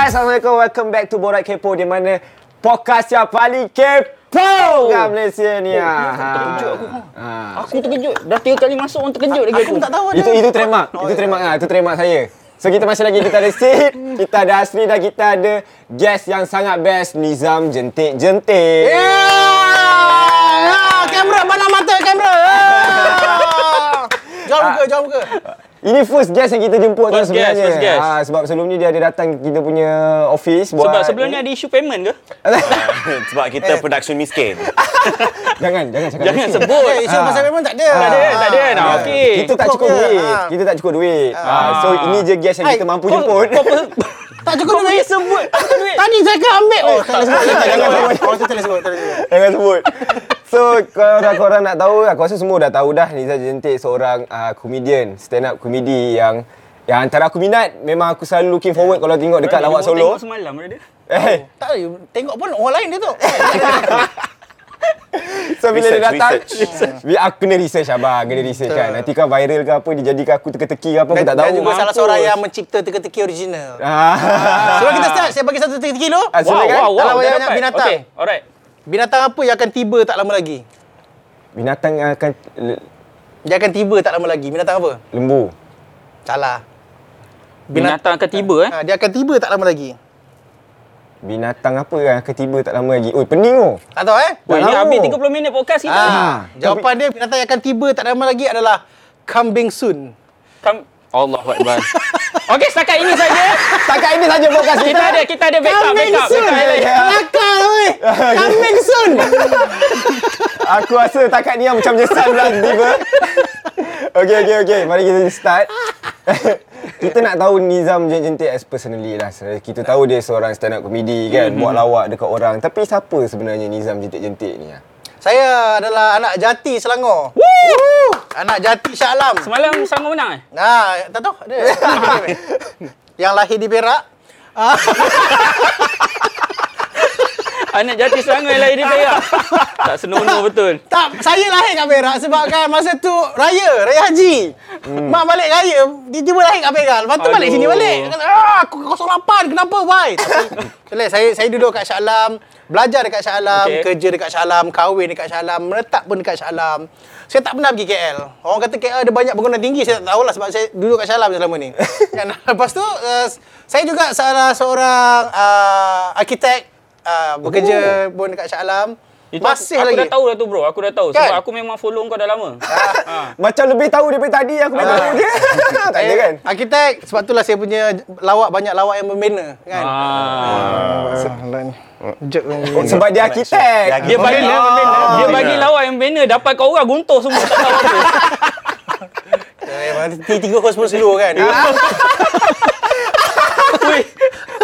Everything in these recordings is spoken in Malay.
Alright, Assalamualaikum. Welcome back to Borak Kepo di mana podcast yang paling kepo kat Malaysia ni. Ah. terkejut aku. Ha. Aku terkejut. Dah tiga kali masuk orang terkejut lagi aku. Aku tak tahu ada. Itu itu trademark. itu trademark ah, itu trademark saya. So kita masih lagi kita ada Sid, kita ada Asri dan kita ada guest yang sangat best Nizam Jentik Jentik. Ah, kamera mana mata kamera. Jom muka, jom muka. Ini first guest yang kita jemput tu First guest, sebenarnya. first guest. Ah, sebab sebelum ni dia ada datang kita punya office buat Sebab sebelum ni ada isu payment ke? Sebab kita production miskin. jangan jangan cakap Jangan ni. sebut. Eh, isu pasal memang tak ada. Tak ada, tak ada. Nah, Ah, okey. Kita tak cukup duit. Ah. Kita tak cukup duit. Ah. So ini je guest yang Hai, kita mampu Kau- jemput. Kau apa? Tak cukup Kau duit. boleh sebut. Tadi saya akan ambil. Oh, tak boleh sebut. Jangan Jangan sebut. boleh sebut. Jangan sebut. So kalau korang nak tahu, aku rasa semua dah tahu dah Niza Jentik seorang uh, komedian, stand up komedi yang yang antara aku minat, memang aku selalu looking forward kalau tengok dekat lawak solo. Tengok semalam ada dia. Eh, Tak ada. Tengok pun orang lain dia tu. so bila dia Research, datang, research. Aku kena research abang, kena research kan. Nanti kan viral ke apa, dia jadikan aku teka-teki ke apa, aku tak Dan tahu. juga salah seorang yang mencipta teka-teki original. Ah. Sebelum kita start, saya bagi satu teka-teki dulu. Ah, Wow, wow, wow. Dah banyak binatang. Okey, alright. Binatang apa yang akan tiba tak lama lagi? Binatang yang akan Dia akan tiba tak lama lagi. Binatang apa? lembu. Salah. Binatang akan tiba eh. Ha, dia akan tiba tak lama lagi. Binatang apa yang akan tiba tak lama lagi? Oi, pening oh. Tak tahu eh? Wah, ni tahu. habis 30 minit podcast kita. Ah, jawapan dia binatang yang akan tiba tak lama lagi adalah kambing sun. Kam Allah Akbar. Okey, setakat ini saja. Setakat ini saja podcast kita. Kita ada kita ada backup Kambing backup. Kelakar oi. Kambing sun. Aku rasa takat ni yang macam menyesal pula tiba. Okey, okey, okey. Mari kita start. kita nak tahu Nizam Jentik as personally lah. Kita tahu dia seorang stand up comedy kan. Buat lawak dekat orang. Tapi siapa sebenarnya Nizam Jentik-Jentik ni? ah? Saya adalah anak jati Selangor. Woo! Anak jati Shah Alam. Semalam sama menang eh? Nah, tak tahu. Ada. yang lahir di Perak. Anak jati Selangor yang lahir di Perak. tak senonoh betul. tak, saya lahir kat Perak sebab kan masa tu raya, raya haji. Mak balik raya, dia tiba lahir kat Perak. Lepas tu balik Aduh. sini balik. Dia kata, ah, aku 08, kenapa, why? Tapi, saya saya duduk kat Shah Alam, belajar dekat Shah Alam, Okey. kerja dekat Shah Alam, kahwin dekat Shah Alam, menetap pun dekat Shah Alam. Saya tak pernah pergi KL. Orang kata KL ada banyak bangunan tinggi, saya tak tahulah sebab saya duduk kat Shah Alam selama ni. Kan, Lepas tu, uh, saya juga salah seorang uh, arkitek, uh, bekerja pun dekat Shah Alam. Itu Masih aku, lagi. Aku dah tahu dah tu bro. Aku dah tahu. Kan? Sebab aku memang follow kau dah lama. ha. Macam lebih tahu daripada tadi aku dah tahu dia. tak ada kan? Arkitek, sebab itulah saya punya lawak banyak lawak yang membina kan. Ah. Jok Sebab dia arkitek. Dia bagi Oh. dia bagi lawan yang banner dapat kau orang guntur semua tak tahu apa. T3 kau sepuluh seluruh kan. Weh.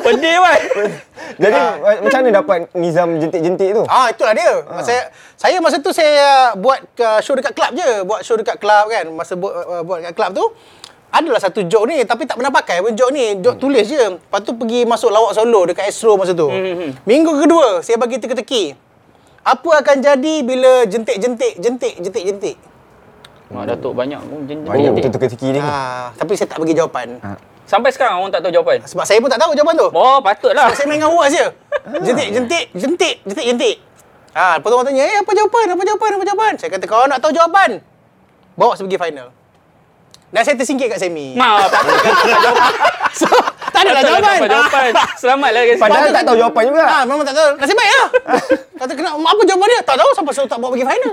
Pedih wai. Jadi ma- macam mana dapat Nizam Jentik-Jentik tu? Ah itulah dia. Saya saya masa tu saya buat uh, show dekat kelab je, buat show dekat kelab kan. Masa buat uh, buat dekat kelab tu adalah satu joke ni tapi tak pernah pakai pun joke ni. Joke tulis je. Lepas tu pergi masuk lawak solo dekat Astro masa tu. Minggu kedua saya bagi teka-teki. Apa akan jadi bila jentik-jentik, jentik, jentik-jentik? Mak Datuk banyak pun jen- Banyak jentik. betul teka-teki ni. Ah, tapi saya tak bagi jawapan. Sampai sekarang orang tak tahu jawapan. Sebab saya pun tak tahu jawapan tu. Oh, patutlah. Sebab saya main dengan huas je. Jentik, jentik, jentik, jentik, jentik. Ha, lepas tu orang tanya, eh apa jawapan, apa jawapan, apa jawapan? Saya kata, kalau nak tahu jawapan, bawa saya pergi final. Dan saya tersingkir kat semi. Ma, patut tak jawapan. So, tak ada lah jawapan. jawapan. Selamatlah guys. Padahal tak tahu jawapan juga. Ha, memang tak tahu. Nasib baik lah. Kata, kena, apa jawapan dia? Tak tahu sampai saya tak bawa pergi final.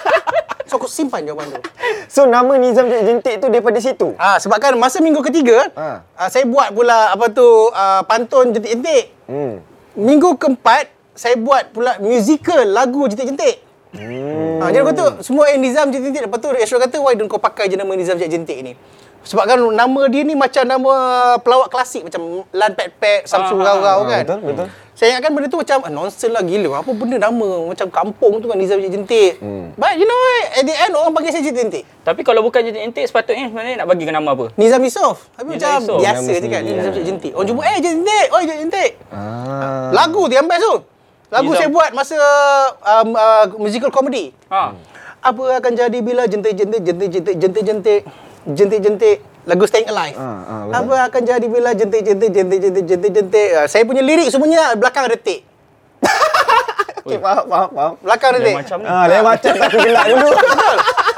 so, aku simpan jawapan tu. So nama Nizam Jentik tu daripada situ. Ah, sebab kan masa minggu ketiga, Ha. ah, saya buat pula apa tu ah, pantun jentik-jentik. Hmm. Minggu keempat, saya buat pula musical lagu jentik-jentik. Hmm. Ha, jadi aku tu semua yang Nizam jentik-jentik. Lepas tu Astro kata, why don't kau pakai je nama Nizam jentik-jentik ni? Sebab kan nama dia ni macam nama pelawak klasik macam Lan Pet Pet, Samsu Ah, Rau Rau Ah, kan. betul, betul. Saya ingatkan benda tu macam ah, nonsense lah gila. Apa benda nama macam kampung tu kan Nizam jentik-jentik. Hmm. But you know what? At the end orang panggil saya jentik-jentik. Tapi kalau bukan jentik-jentik sepatutnya sebenarnya nak bagikan nama apa? Nizam Yusof. Tapi Nizam macam Yusof. biasa je kan. Nizam jentik. Orang jumpa, eh jentik. Oh jentik. Ah. Lagu tu yang best tu. Lagu Nizam. saya buat masa um, uh, musical comedy. Ha. Apa akan jadi bila jentik-jentik, jentik-jentik, jentik-jentik, jentik-jentik, lagu Staying Alive. Ah, betul. Apa akan jadi bila jentik-jentik, jentik-jentik, jentik-jentik. Ah, Saya punya lirik semuanya belakang retik. Okay, faham, faham, faham. Belakang. Lain macam ni. Ah, lain macam tak gelak dulu.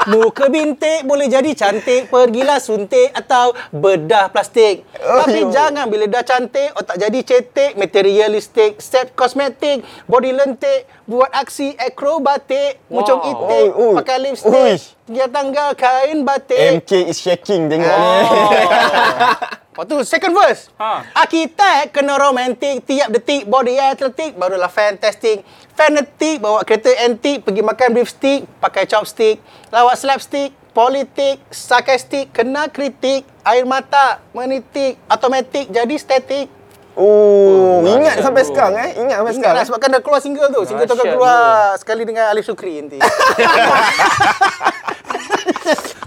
Muka bintik boleh jadi cantik Pergilah suntik atau bedah plastik Oh, Tapi yo. jangan bila dah cantik Otak jadi cetek Materialistik Set kosmetik Body lentik Buat aksi akrobatik Mucung Wow. itik Oi, oi. Pakai lipstick Dia tanggal kain batik MK is shaking tengok ni. Lepas tu second verse. Ha. Arkitek kena romantik tiap detik body atletik barulah fantastic. Fanatik bawa kereta antik pergi makan beef stick pakai chopstick. Lawak slapstick, politik, sarkastik, kena kritik, air mata menitik, automatic jadi statik. Oh, ingat dahsyat sampai tu. sekarang eh? Ingat sampai Ingat sekarang. lah sebab kan dah keluar single tu. Single tu akan keluar sekali dengan Alif Sukri nanti.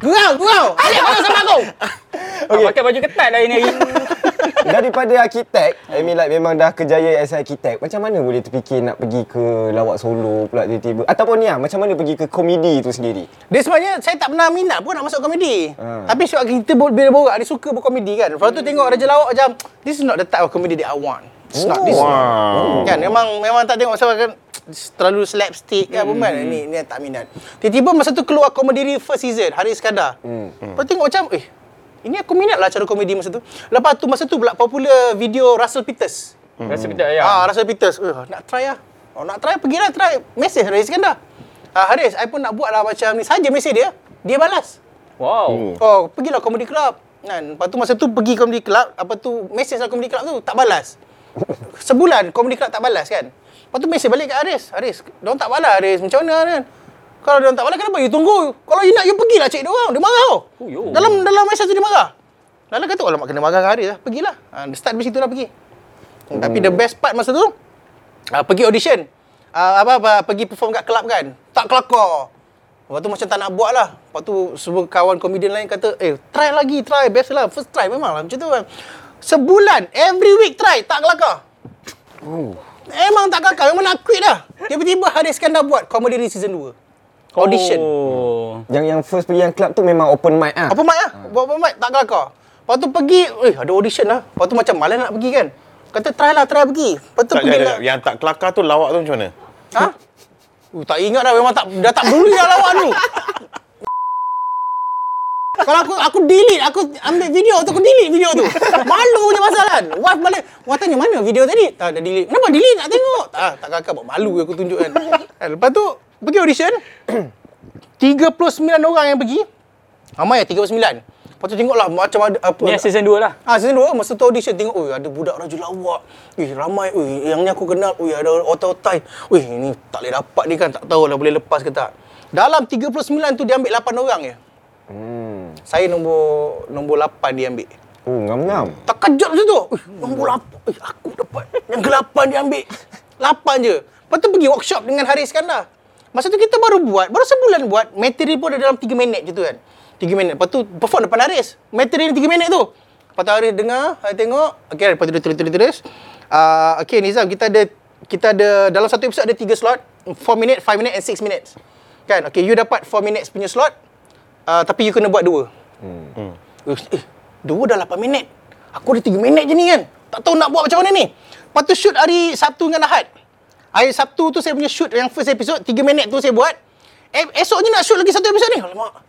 Gurau, gurau. Alif, mana sama aku? Okay. Pakai baju ketat lah ini. Daripada arkitek, I mean like memang dah kejaya as arkitek. Macam mana boleh terfikir nak pergi ke lawak solo pula tiba-tiba? Ataupun ni lah, macam mana pergi ke komedi tu sendiri? Dia sebenarnya saya tak pernah minat pun nak masuk komedi. Ha. Tapi sebab kita bila borak dia suka berkomedi kan. Lepas tu tengok Raja Lawak macam this is not the type of comedy that I want. It's not this. Wow. Kan memang memang tak tengok sebab kan terlalu slapstick kan hmm. kan ni ni tak minat. Tiba-tiba masa tu keluar komedi first season Hari Iskandar. Hmm. Lepas tu tengok macam eh ini aku minat lah cara komedi masa tu. Lepas tu masa tu pula popular video Russell Peters. Rasa kita ayam. Ah, Russell Peters. Eh, nak try lah. Oh, nak try, pergilah try. Mesej Haris Iskandar. Ah, Haris, I pun nak buat lah macam ni. Saja mesej dia. Dia balas. Wow. Oh, pergilah comedy club. Kan? Lepas tu masa tu pergi comedy club, apa tu, mesej lah comedy club tu, tak balas. Sebulan comedy club tak balas kan. Lepas tu mesej balik kat Haris. Haris, diorang tak balas Haris. Macam mana kan? Kalau diorang tak balas, kenapa you tunggu? Kalau you nak, you pergilah cek diorang. Dia marah tau. Oh, yo. Dalam dalam mesej tu dia marah. Lalu kata, alamak kena marah dengan Haris lah. Pergilah. Ha, dia start dari situ lah pergi. Hmm. Tapi the best part masa tu, uh, pergi audition. Uh, apa, apa, pergi perform kat club kan. Tak kelakar. Lepas tu macam tak nak buat lah. Lepas tu semua kawan komedian lain kata, eh try lagi, try. Best lah. First try memang lah macam tu kan. Sebulan, every week try. Tak kelakar. Memang tak kelakar. Memang nak quit dah. Tiba-tiba Haris Iskandar buat Comedy Re Season 2. Audition. Oh. Yang yang first pergi yang club tu memang open mic ah. Apa mic lah? Buat apa mic? Tak kelakar. Lepas tu pergi, eh ada audition lah. Lepas tu macam malas nak pergi kan. Kata try lah, try pergi. Lepas tu Tak, pergi lah. Yang tak kelakar tu lawak tu macam mana? Ha? Uh, tak ingat dah memang tak dah tak peduli dah lawak tu. Kalau aku aku delete, aku ambil video tu, aku delete video tu. Malu punya pasal kan. Wife balik, wife tanya mana video tadi? Tak ada delete. Kenapa delete nak tengok? Tak, tak kakak buat malu aku tunjuk kan. kan. Lepas tu pergi audition. 39 orang yang pergi. Ramai ya 39. Lepas tu tengoklah macam ada apa. Ni season 2 lah. Ah, season 2 masa tu audition tengok, oi ada budak Raja Lawak. Ih, ramai. Oi, yang ni aku kenal. Oi, ada otai-otai. Oi, ni tak boleh dapat ni kan. Tak tahulah boleh lepas ke tak. Dalam 39 tu dia ambil 8 orang je. Hmm. Saya nombor nombor 8 dia ambil. Oh, ngam-ngam. Tak kejut macam tu. Ui, nombor 8. Eh, aku dapat. Yang ke-8 dia ambil. 8 je. Lepas tu pergi workshop dengan Haris Iskandar. Masa tu kita baru buat, baru sebulan buat. Material pun ada dalam 3 minit je tu kan. 3 minit. Lepas tu perform depan Haris. Material 3 minit tu. Lepas tu Haris dengar, Haris tengok. Okay, lepas tu dia tulis-tulis. Uh, okay Nizam, kita ada kita ada dalam satu episod ada 3 slot. 4 minit, 5 minit and 6 minutes. Kan? Okay, you dapat 4 minutes punya slot. Uh, tapi you kena buat dua. Hmm. Eh, dua dah 8 minit. Aku ada 3 minit je ni kan. Tak tahu nak buat macam mana ni. Lepas tu shoot hari Sabtu dengan Ahad. Hari Sabtu tu saya punya shoot yang first episode, 3 minit tu saya buat. Eh, esoknya nak shoot lagi satu episod ni. Alamak.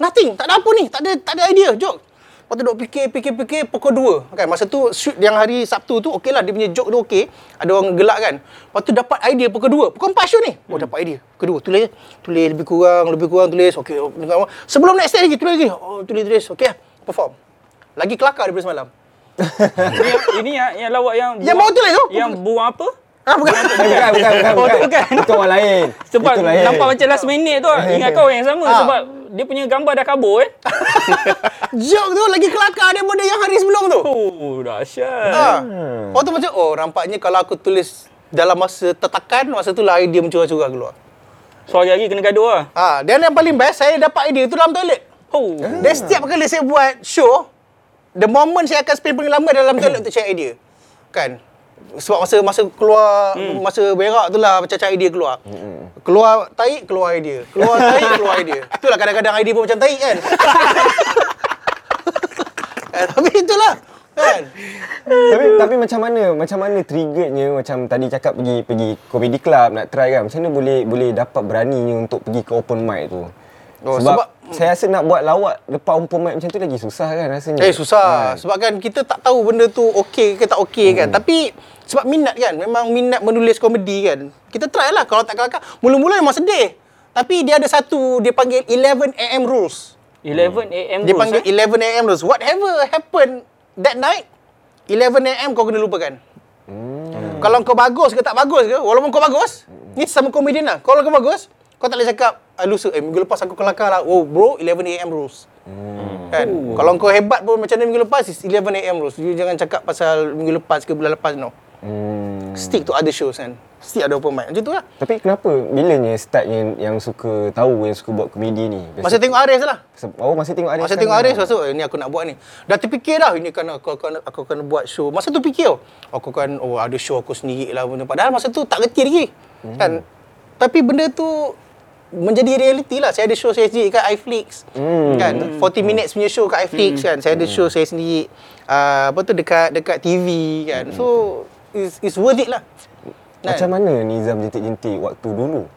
Nothing. Tak ada apa ni. Tak ada tak ada idea. Joke. Lepas tu duk fikir, fikir, fikir pukul 2. Kan? Masa tu shoot yang hari Sabtu tu, okey lah. Dia punya joke tu okey. Ada orang gelak kan. Lepas tu dapat idea pukul 2. Pukul 4 shoot ni. Oh, dapat idea. Pukul 2. Tulis. Tulis lebih kurang, lebih kurang tulis. Okey. Sebelum next day lagi, tulis lagi. Oh, tulis, tulis. Okey lah. Perform. Lagi kelakar daripada semalam. ini, ini yang, yang lawak yang Yang baru tulis tu? Yang buang apa? Ah, bukan. Eh, bukan, bukan, bukan, Oh, bukan. tu bukan. Itu orang lain. Sebab Itu lain. nampak macam last minute tu lah. Ingat kau yang sama Ah. sebab dia punya gambar dah kabur eh. joke tu lagi kelakar daripada yang hari sebelum tu. Oh, dahsyat. Ha. Lepas tu macam, oh nampaknya kalau aku tulis dalam masa tertekan, masa tu lah idea mencurah-curah keluar. So hari-hari kena gaduh lah. Ha, dan yang paling best, saya dapat idea tu dalam toilet. Oh. Dan setiap kali saya buat show, the moment saya akan spend paling lama dalam toilet untuk share idea. Kan? Sebab masa masa keluar hmm. masa berak tu lah macam idea keluar. Hmm. Keluar tahi keluar idea. Keluar tahi keluar idea. Itulah kadang-kadang idea pun macam tahi kan. eh, tapi itulah kan. tapi tapi macam mana macam mana triggernya macam tadi cakap pergi pergi comedy club nak try kan macam mana boleh boleh dapat beraninya untuk pergi ke open mic tu Oh, sebab, sebab- saya rasa nak buat lawak depan open mic macam tu lagi susah kan rasanya Eh susah Kan? sebab kan kita tak tahu benda tu okey ke tak okey kan. Tapi sebab minat kan, memang minat menulis komedi kan. Kita try lah kalau tak kelakar. Mula-mula memang sedih. Tapi dia ada satu dia panggil 11 AM rules. 11 AM Dia rules, panggil eh? 11 AM rules. Whatever happened that night 11 AM kau kena lupakan. Hmm. Kalau kau bagus ke tak bagus ke, walaupun kau bagus, ni sama komedian lah. Kalau kau bagus, kau tak boleh cakap, ah, lusa, eh minggu lepas aku kelakar lah. Oh bro, 11 AM rules. Hmm. Kan? Kalau kau hebat pun macam mana minggu lepas, is 11 AM rules. You jangan cakap pasal minggu lepas ke bulan lepas, no. Hmm. Stick to other shows kan. Stick ada open mic. Macam tu lah. tapi kenapa bilanya start yang yang suka tahu yang suka buat komedi ni Masa tengok Aris lah. oh masa tengok Aris Masa kan? tengok Aris, masa eh, ni aku nak buat ni. Dah terfikir dah, ini kan aku akan aku akan buat show. Masa tu fikir, aku kan oh ada show aku sendiri lah. Padahal masa tu tak reti lagi. Hmm. Kan. Tapi benda tu menjadi realiti lah. Saya ada show saya sendiri kat iFlix. Hmm. Kan 40 minutes punya show kat iFlix kan. Saya ada show saya sendiri uh, apa tu dekat dekat TV kan. So it's, it's worth it lah. Kan? macam mana Nizam jentik-jentik waktu dulu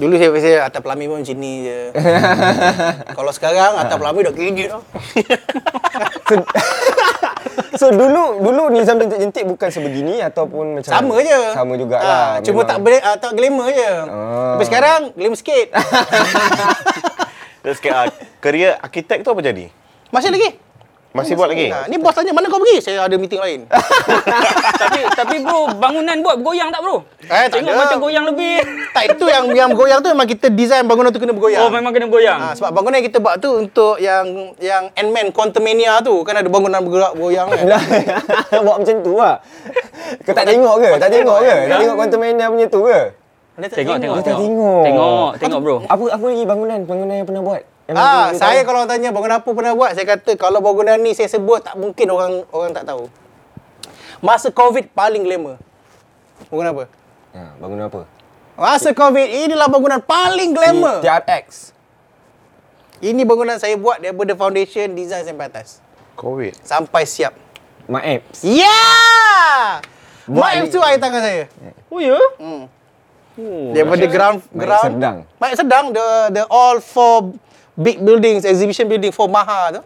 Dulu saya rasa atas pelami pun macam ni je. Kalau sekarang atas pelami dah kredit dah. So dulu dulu Nizam jentik-jentik bukan sebegini ataupun macam Sama je. Sama jugalah. Ah, cuma tak ber, uh, tak glamour je. Ah. Tapi sekarang glamour sikit. Terus sikit, ah, kerja arkitek tu apa jadi? Masih lagi. Masih buat lagi? Nah, ni bos tanya mana kau pergi? Saya ada meeting lain. tapi tapi bro, bangunan buat bergoyang tak bro? Eh, tak Tengok ada. macam goyang lebih. tak itu yang yang bergoyang tu memang kita design bangunan tu kena bergoyang. Oh, memang kena goyang. Ha, sebab bangunan yang kita buat tu untuk yang yang Ant-Man Quantumania tu kan ada bangunan bergerak bergoyang kan. Lah, buat macam tu lah. Kau tak tengok ke? Tak tengok ke? Tak tengok Quantum Mania punya tu ke? Tengok, tengok, tak tengok. tengok. Tengok, tengok bro. Apa apa lagi bangunan? Bangunan yang pernah buat? Yang Ah, saya tahu? kalau orang tanya bangunan apa pernah buat, saya kata kalau bangunan ni saya sebut tak mungkin orang orang tak tahu. Masa Covid paling glamour. Bangunan apa? Ha, bangunan apa? Masa Covid inilah bangunan paling glamour. TRX. Ini bangunan saya buat daripada foundation design sampai atas. Covid. Sampai siap. My apps. Ya! Yeah! Buat Mak ni- tu air tangan saya. Oh ya? Hmm. Oh, Daripada ground Maik ground. sedang. Maik sedang the the all four big buildings, exhibition building for Maha tu.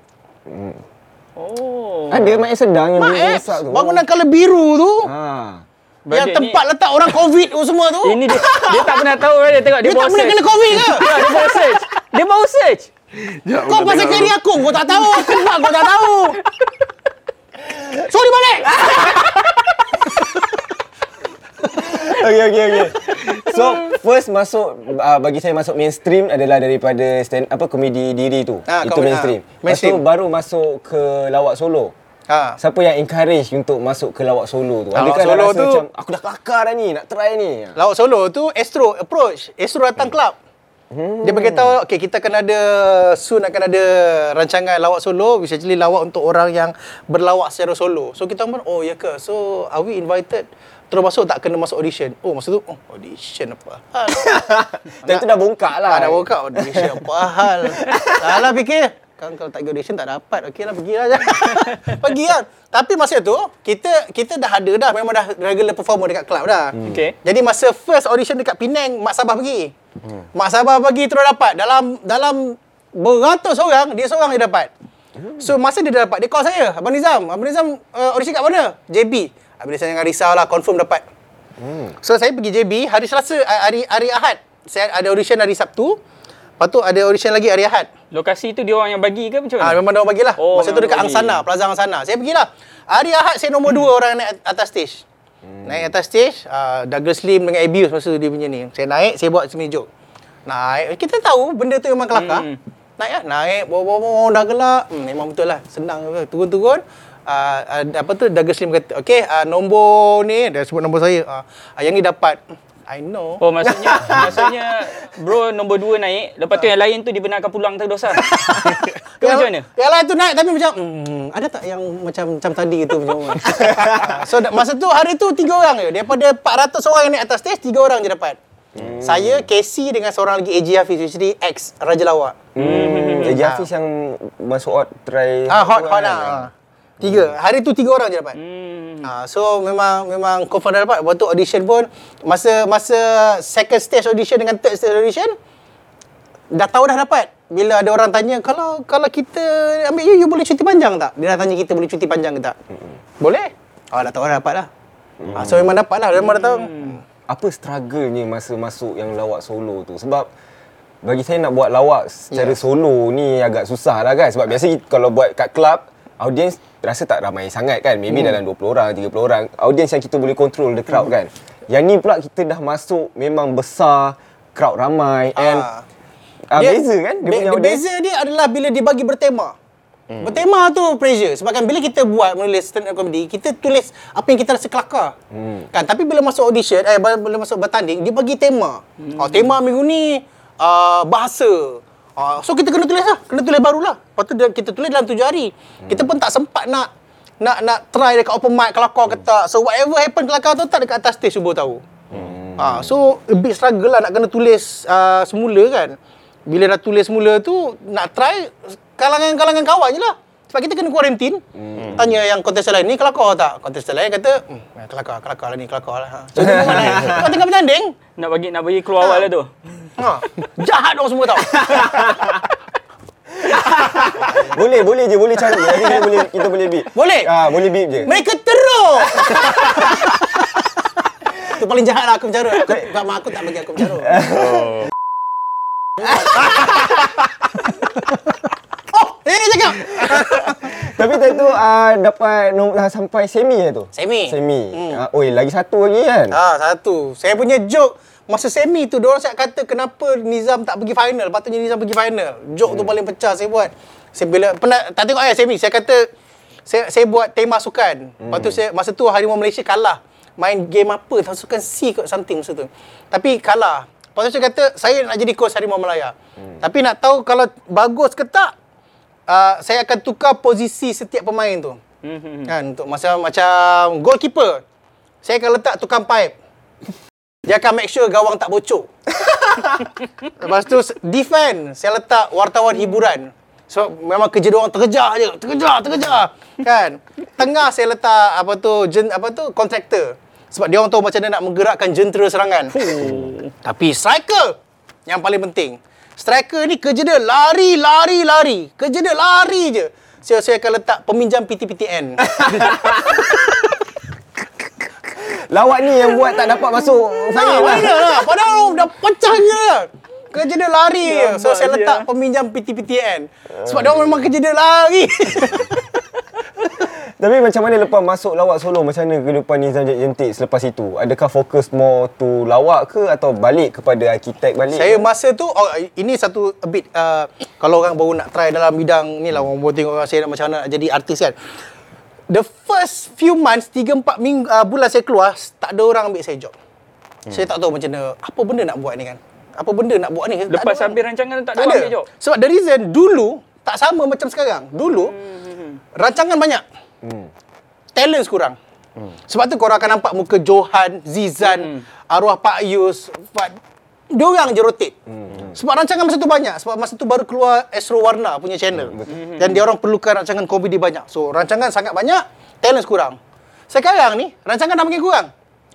Oh. Ada sedang yang Mak dia eh, besar tu. bangunan color biru tu. Ha. yang tempat letak orang Covid tu semua tu. Ini dia, dia tak pernah tahu kan dia tengok dia, dia tak pernah kena Covid ke? Ya, dia baru search. Dia baru search. Kau pasal kiri aku, kau tak tahu. Aku buat, kau tak tahu. Sorry balik. Okey okey okey. So first masuk uh, bagi saya masuk mainstream adalah daripada stand apa komedi diri tu. Ah, Itu mainstream. ah, Lepas tu mainstream. baru masuk ke lawak solo. Ha. Siapa yang encourage untuk masuk ke lawak solo tu? Adakah lawak dah solo rasa tu- macam aku dah kelakar dah ni, nak try ni. Lawak solo tu Astro approach. Astro datang club. Dia beritahu, okay kita akan ada soon akan ada rancangan lawak solo, which actually lawak untuk orang yang berlawak secara solo. So kita pun, oh ya ke? So are we invited? Terus masuk tak kena masuk audition. Oh masa tu, oh, audition apa hal? Dan tu dah bongkak lah. Ah, dah out audition apa hal? Salah fikir. Kan kalau tak pergi audition tak dapat. Okey lah pergi lah je. pergi lah. Tapi masa tu kita kita dah ada dah memang dah regular performer dekat club dah. Okey. Jadi masa first audition dekat Penang Mak Sabah pergi. Mak Sabah pergi terus dapat dalam dalam beratus orang dia seorang yang dapat. So masa dia dah dapat dia call saya, Abang Nizam, Abang Nizam uh, audition kat mana? JB. Abang Nizam jangan risau lah confirm dapat. So saya pergi JB hari Selasa hari hari Ahad. Saya ada audition hari Sabtu. Lepas tu ada audition lagi hari Ahad. Lokasi tu dia orang yang bagi ke macam Ah mana? memang dia orang bagilah. Oh, Masa tu dekat bagi. Angsana, Plaza Angsana. Saya pergilah. Hari Ahad saya nombor dua orang naik atas stage. Naik atas stage, uh, Douglas Lim dengan Abuse masa dia punya ni. Saya naik, saya buat semi joke. Naik, kita tahu benda tu memang kelakar. Hmm. Naik lah, naik, bawa-bawa, dah gelap. Hmm, memang betul lah, senang. Turun-turun. Uh, uh, apa tu, Douglas Lim kata, okay, uh, nombor ni, dia sebut nombor saya. Uh, uh, yang ni dapat. Hmm, I know. Oh maksudnya maksudnya bro nombor dua naik lepas tu yang lain tu dibenarkan pulang tu dosa. Ke yang, macam mana? Yang lain tu naik tapi macam hmm, Hmm, ada tak yang macam macam tadi tu macam So da- masa tu hari tu tiga orang je. Daripada 400 orang yang naik atas stage, tiga orang je dapat. Hmm. Saya, Casey dengan seorang lagi AJ Hafiz actually ex Raja Lawak. Hmm. Eh, Hafiz yang masuk hot try. Ah hot hot kan? Tiga. Hari tu tiga orang je dapat. Hmm. Ah, so memang memang confirm dah dapat. Waktu audition pun masa masa second stage audition dengan third stage audition dah tahu dah dapat. Bila ada orang tanya kalau kalau kita ambil you you boleh cuti panjang tak? Dia dah tanya kita boleh cuti panjang ke tak? Boleh. Ah dah tahu dah dapat dah. Ah, so memang dapat lah. Memang dah tahu. Apa struggle-nya masa masuk yang lawak solo tu? Sebab bagi saya nak buat lawak secara Ya. solo ni agak susah lah kan. Sebab biasa kalau buat kat club, audience rasa tak ramai sangat kan. Maybe Hmm. dalam 20 orang, 30 orang. Audience yang kita boleh control the crowd kan. Yang ni pula kita dah masuk memang besar, crowd ramai and Ah. ah, beza kan dia be- punya audience. beza dia adalah bila dia bagi bertema. Hmm. Bertema tu pressure sebab kan bila kita buat menulis stand up comedy, kita tulis apa yang kita rasa kelakar. Hmm. Kan tapi bila masuk audition eh bila masuk bertanding dia bagi tema. Hmm. Oh, tema minggu ni uh, bahasa. Uh, so kita kena tulis lah, kena tulis barulah. Lepas tu dia- kita tulis dalam tujuh hari. Hmm. Kita pun tak sempat nak nak nak try dekat open mic kelakar ke tak. So whatever happen kelakar tu tak dekat atas stage cuba tahu. Hmm. Ah, so a bit struggle lah nak kena tulis uh, semula kan. Bila dah tulis semula tu nak try kalangan-kalangan kawan je lah. Sebab kita kena quarantine. Hmm. Tanya yang kontestan lain ni kelakar tak? Kontestan lain kata, hmm, kelakar, kelakar lah ni, kelakar lah. Ha. So, kita lah. Kau tengah bertanding, Nak bagi nak bagi keluar awal lah tu. Ha. jahat orang semua tau. Boleh, boleh je, boleh cari. Nanti kita boleh kita boleh beep. Boleh? Ah, boleh beep je. Mereka teruk! Itu paling jahat lah aku mencarut. Aku, tak, mak aku tak bagi aku mencarut. oh, ini cakap. Tapi tadi tu uh, dapat nom- dah sampai semi lah tu. Semi. Semi. Hmm. Uh, oi, lagi satu lagi kan. Ah, satu. Saya punya joke masa semi tu diorang saya kata kenapa Nizam tak pergi final? Patutnya Nizam pergi final. Joke hmm. tu paling pecah saya buat. Saya bila pernah tak tengok ayat semi, saya kata saya saya buat tema sukan. Hmm. Lepas tu saya masa tu Harimau Malaysia kalah. Main game apa? Tak sukan C kot something masa tu. Tapi kalah. Lepas tu saya kata saya nak jadi coach Harimau Malaya. Hmm. Tapi nak tahu kalau bagus ke tak uh, saya akan tukar posisi setiap pemain tu. Hmm. Kan untuk masa macam goalkeeper. Saya akan letak tukang pipe. Dia akan make sure gawang tak bocor. Lepas tu defend, saya letak wartawan hiburan. So memang kerja dia orang terkejar je, terkejar, terkejar. Kan? Tengah saya letak apa tu, jen, apa tu, kontraktor. Sebab dia orang tahu macam mana nak menggerakkan jentera serangan. Tapi striker yang paling penting. Striker ni kerja dia lari, lari, lari. Kerja dia lari je. So, saya akan letak peminjam PTPTN. Lawak ni yang buat tak dapat masuk Ha, final lah. mana lah. Padahal dah pecah je. Kerja dia lari je. So, saya letak ah. peminjam PTPTN. Sebab dia orang memang kerja dia lari. Tapi macam mana lepas masuk lawak solo, macam mana kehidupan Nizam Jentik selepas itu? Adakah fokus more to lawak ke atau balik kepada arkitek balik? saya masa tu, oh, ini satu a bit, uh, kalau orang baru nak try dalam bidang ni lah, orang baru tengok orang saya nak macam mana nak jadi artis kan. The first few months, 3-4 minggu, uh, bulan saya keluar, tak ada orang ambil saya job. Hmm. Saya tak tahu macam mana, apa benda nak buat ni kan. Apa benda nak buat ni. Lepas orang. habis rancangan tak ada Tak orang ada. ambil job. Sebab the reason dulu tak sama macam sekarang. Dulu rancangan banyak. Hmm. Talents kurang. Sebab tu korang akan nampak muka Johan, Zizan, arwah Pak Yus, Diorang je rotate. Sebab rancangan masa tu banyak. Sebab masa tu baru keluar Astro Warna punya channel. Dan dia orang perlukan rancangan komedi banyak. So rancangan sangat banyak, talents kurang. Sekarang ni rancangan dah makin kurang.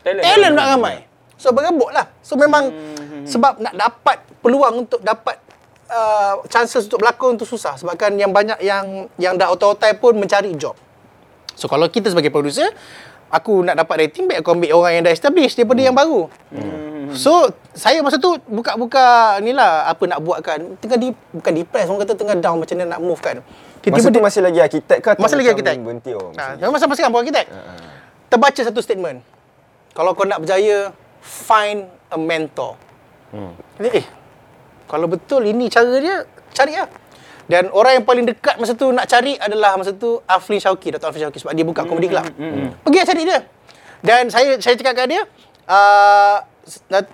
Talent. Talent nak ramai. So berebut lah. So memang sebab nak dapat peluang untuk dapat uh, chances untuk berlakon tu susah. Sebabkan yang banyak yang yang dah otai-otai pun mencari job. So kalau kita sebagai producer, aku nak dapat rating baik aku ambil orang yang dah established daripada yang baru. So saya masa tu buka-buka ni lah apa nak buat kan. Tengah di bukan depress orang kata tengah down macam mana nak move kan. Masa tu masih lagi arkitek ke atau Masa lagi arkitek. Berhenti oh, Nah, masa memang masa sekarang pun arkitek. Terbaca satu statement. Kalau kau nak berjaya, find a mentor. Hmm. Eh, kalau betul ini cara dia, cari lah. Dan orang yang paling dekat masa tu nak cari adalah masa tu Aflin Syauki, Dr. Aflin Syauki sebab dia buka comedy club. Pergi lah cari dia. Dan saya saya cakap kat dia, uh,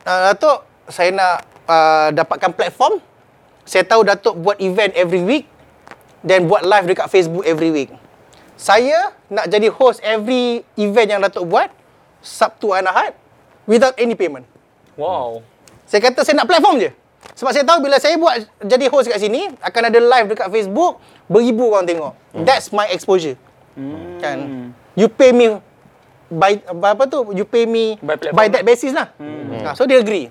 Datuk, saya nak uh, dapatkan platform. Saya tahu Datuk buat event every week dan buat live dekat Facebook every week. Saya nak jadi host every event yang Datuk buat Sabtu dan Ahad without any payment. Wow. Saya kata saya nak platform je. Sebab saya tahu bila saya buat jadi host kat sini akan ada live dekat Facebook beribu orang tengok. That's my exposure. Kan. You pay me by apa tu? You pay me By platform by that basis lah. Ha, so dia agree.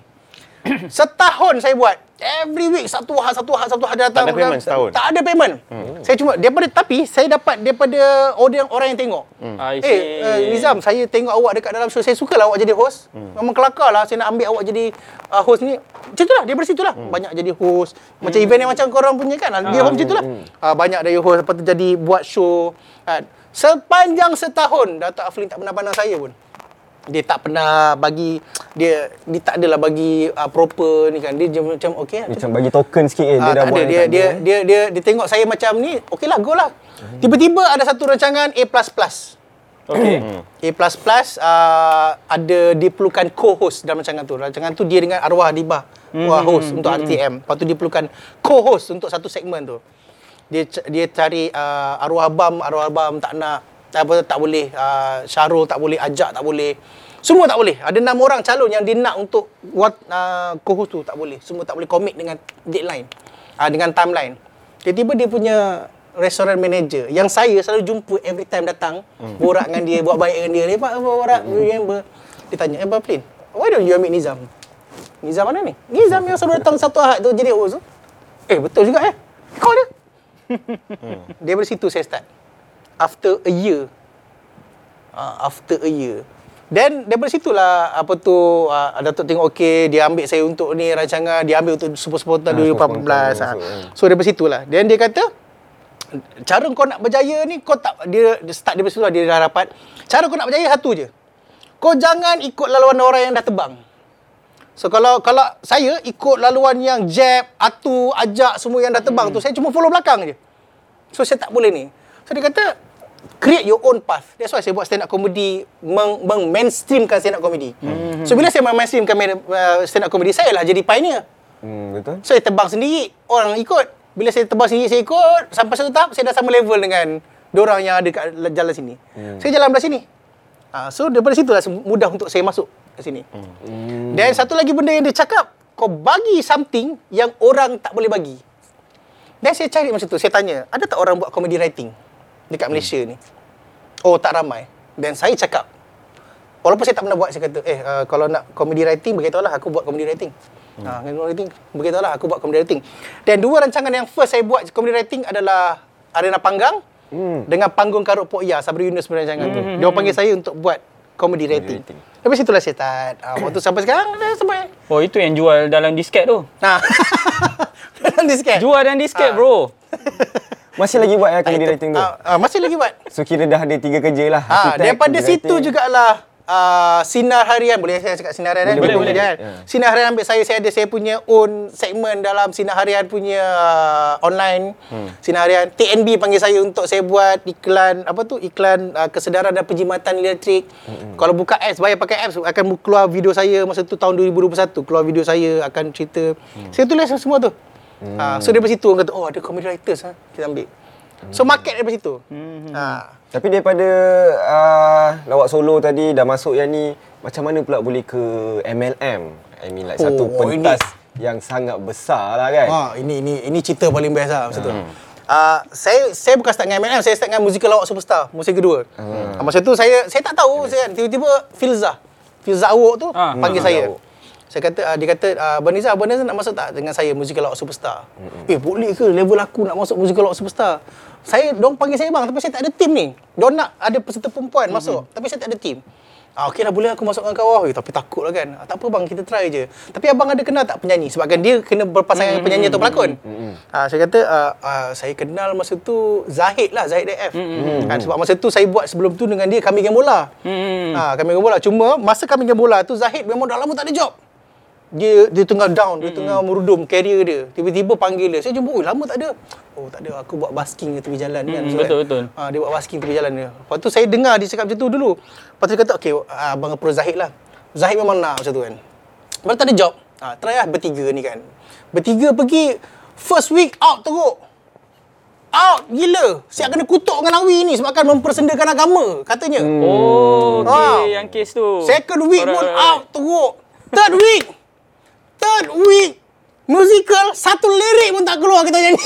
Setahun saya buat Every week satu hal satu hal satu hal datang Tak ada payment setahun? Tak ada payment. Saya cuma daripada tapi saya dapat daripada orang orang yang tengok. I Eh, see. uh, Nizam, saya tengok awak dekat dalam show. Saya sukalah awak jadi host. Memang kelakar lah saya nak ambil awak jadi uh, host ni. Macam tu lah, daripada situ lah. Banyak jadi host. Macam event yang macam korang punya kan. Dia host macam tu lah. Uh, banyak dari host, lepas tu jadi buat show. Kan. Sepanjang setahun, Datuk Aflin tak pernah pandang saya pun. Dia tak pernah bagi, dia dia tak adalah bagi uh, proper ni kan. Dia je macam, okay lah. Macam bagi token sikit eh. Dia Ah, dah buat ada. Dia, dia, eh. dia, dia, dia, tengok saya macam ni, okey lah, go lah. Tiba-tiba ada satu rancangan A++. Okay. A++ uh, ada diperlukan co-host dalam rancangan tu. Rancangan tu dia dengan Arwah Adibah, Wah host untuk RTM. Lepas tu diperlukan co-host untuk satu segmen tu. Dia dia cari uh, Arwah Abam, Arwah Abam tak nak apa tak boleh uh, Syarul tak boleh, Ajak tak boleh. Semua tak boleh. Ada enam orang calon yang dia nak untuk what, uh, co-host tu tak boleh. Semua tak boleh commit dengan deadline. Uh, dengan timeline. Tiba-tiba dia punya restoran manager yang saya selalu jumpa every time datang hmm. borak dengan dia buat baik dengan dia lepak apa borak hmm. remember dia tanya eh Plin why don't you ambil Nizam Nizam mana ni Nizam yang selalu datang satu ahad tu jadi host tu eh betul juga eh call dia hmm. daripada situ saya start after a year uh, after a year Then daripada situlah apa tu uh, Datuk tengok okey dia ambil saya untuk ni rancangan dia ambil untuk Super Supporter Ah, 2014 Super ha. Supporter, masuk, eh. So daripada situlah Then dia kata cara kau nak berjaya ni kau tak dia, dia start daripada situ lah dia dah dapat cara kau nak berjaya satu je kau jangan ikut laluan orang yang dah tebang so kalau kalau saya ikut laluan yang jab atu ajak semua yang dah tebang tu saya cuma follow belakang je so saya tak boleh ni so dia kata create your own path that's why saya buat stand up comedy meng, meng mainstreamkan stand up comedy so bila saya mainstreamkan uh, stand up comedy saya lah jadi pioneer Hmm, betul. So, saya tebang sendiri, orang ikut. Bila saya tebang sendiri, saya ikut. Sampai satu tahap, saya dah sama level dengan orang yang ada kat jalan sini. Hmm. Saya jalan belah sini. Ha, so, daripada situ lah mudah untuk saya masuk ke sini. Hmm. Dan satu lagi benda yang dia cakap, kau bagi something yang orang tak boleh bagi. Dan saya cari masa tu, saya tanya, ada tak orang buat comedy writing dekat Malaysia ni? Oh, tak ramai. Dan saya cakap, walaupun saya tak pernah buat, saya kata, eh, uh, kalau nak comedy writing, beritahulah aku buat comedy writing. Hmm. Ha, comedy writing, beritahulah aku buat comedy writing. Dan dua rancangan yang first saya buat comedy writing adalah Arena Panggang hmm. dengan Panggung Karut Pok Ya, Sabri Yunus punya rancangan tu. Dia panggil saya untuk buat comedy writing. writing. Tapi situlah saya start. Uh, waktu sampai sekarang, dah sampai. Oh, itu yang jual dalam disket tu. Nah. Dalam disket. Jual dalam disket, Ah. bro. Masih lagi buat ya comedy Ah, writing tu. Ah, ah, masih lagi buat. So kira dah ada tiga kerja lah. Ha, daripada situ writing. jugalah uh, sinar harian boleh saya cakap sinar harian Boleh, Betul boleh. je kan? Ya. sinar harian ambil saya saya ada saya punya own segmen dalam sinar harian punya uh, online hmm. sinar harian TNB panggil saya untuk saya buat iklan apa tu iklan uh, kesedaran dan penjimatan elektrik hmm. kalau buka apps bayar pakai apps akan keluar video saya masa tu tahun 2021 keluar video saya akan cerita hmm. saya tulis semua tu hmm. uh, so daripada situ orang kata oh ada comedy writers ha? kita ambil so market daripada situ hmm. uh, Tapi daripada uh, lawak solo tadi dah masuk yang ni, macam mana pula boleh ke MLM? I mean like satu Oh, ini- pentas yang sangat besar lah kan? Ha, ini ini ini cerita paling best lah masa tu. Uh, saya saya bukan start dengan MLM, saya start dengan musikal lawak superstar, musim kedua. Hmm. masa tu saya saya tak tahu saya tiba-tiba Filza. Filza Awok tu Ah, panggil Filza saya. Awok. Saya kata uh, dia kata uh, Abang Nizam, Abang Nizam nak masuk tak dengan saya musikal lawak superstar? Hmm. Eh boleh ke level aku nak masuk musikal lawak superstar? Saya dong panggil saya bang tapi saya tak ada tim ni. Dong nak ada peserta perempuan hmm. masuk tapi saya tak ada tim. Ah, okey lah boleh aku masuk dengan kau. Eh, tapi takut lah kan. Ah, tak apa bang, kita try je. Tapi abang ada kenal tak penyanyi? Sebabkan dia kena berpasangan dengan penyanyi atau pelakon. Ah, saya kata, ah, ah, saya kenal masa tu Zahid lah, Zahid AF. Kan, sebab masa tu saya buat sebelum tu dengan dia Kami Game Bola. Hmm. Ah, Kami Game Bola. Cuma masa Kami Game Bola tu Zahid memang dah lama tak ada job. Dia dia tengah down, dia tengah merudum career dia. Tiba-tiba panggil dia. Saya jumpa, "Oh, lama tak ada." Oh, tak ada. Aku buat basking tepi jalan kan. So, betul, kan, betul. Ha, dia buat basking tepi jalan dia. Lepas tu saya dengar dia cakap macam tu dulu. Lepas tu dia kata, "Okey, abang approach Zahid lah." Zahid memang nak macam tu kan. Baru tak ada job. Ha, try lah bertiga ni kan. Bertiga pergi first week out teruk. out gila. Siap kena kutuk dengan Awi ni sebabkan mempersendakan agama katanya. Oh, Ah. okey yang kes tu. Second week Alright, pun alright. out teruk. Third week. Third week. Musical satu lirik pun tak keluar kita nyanyi.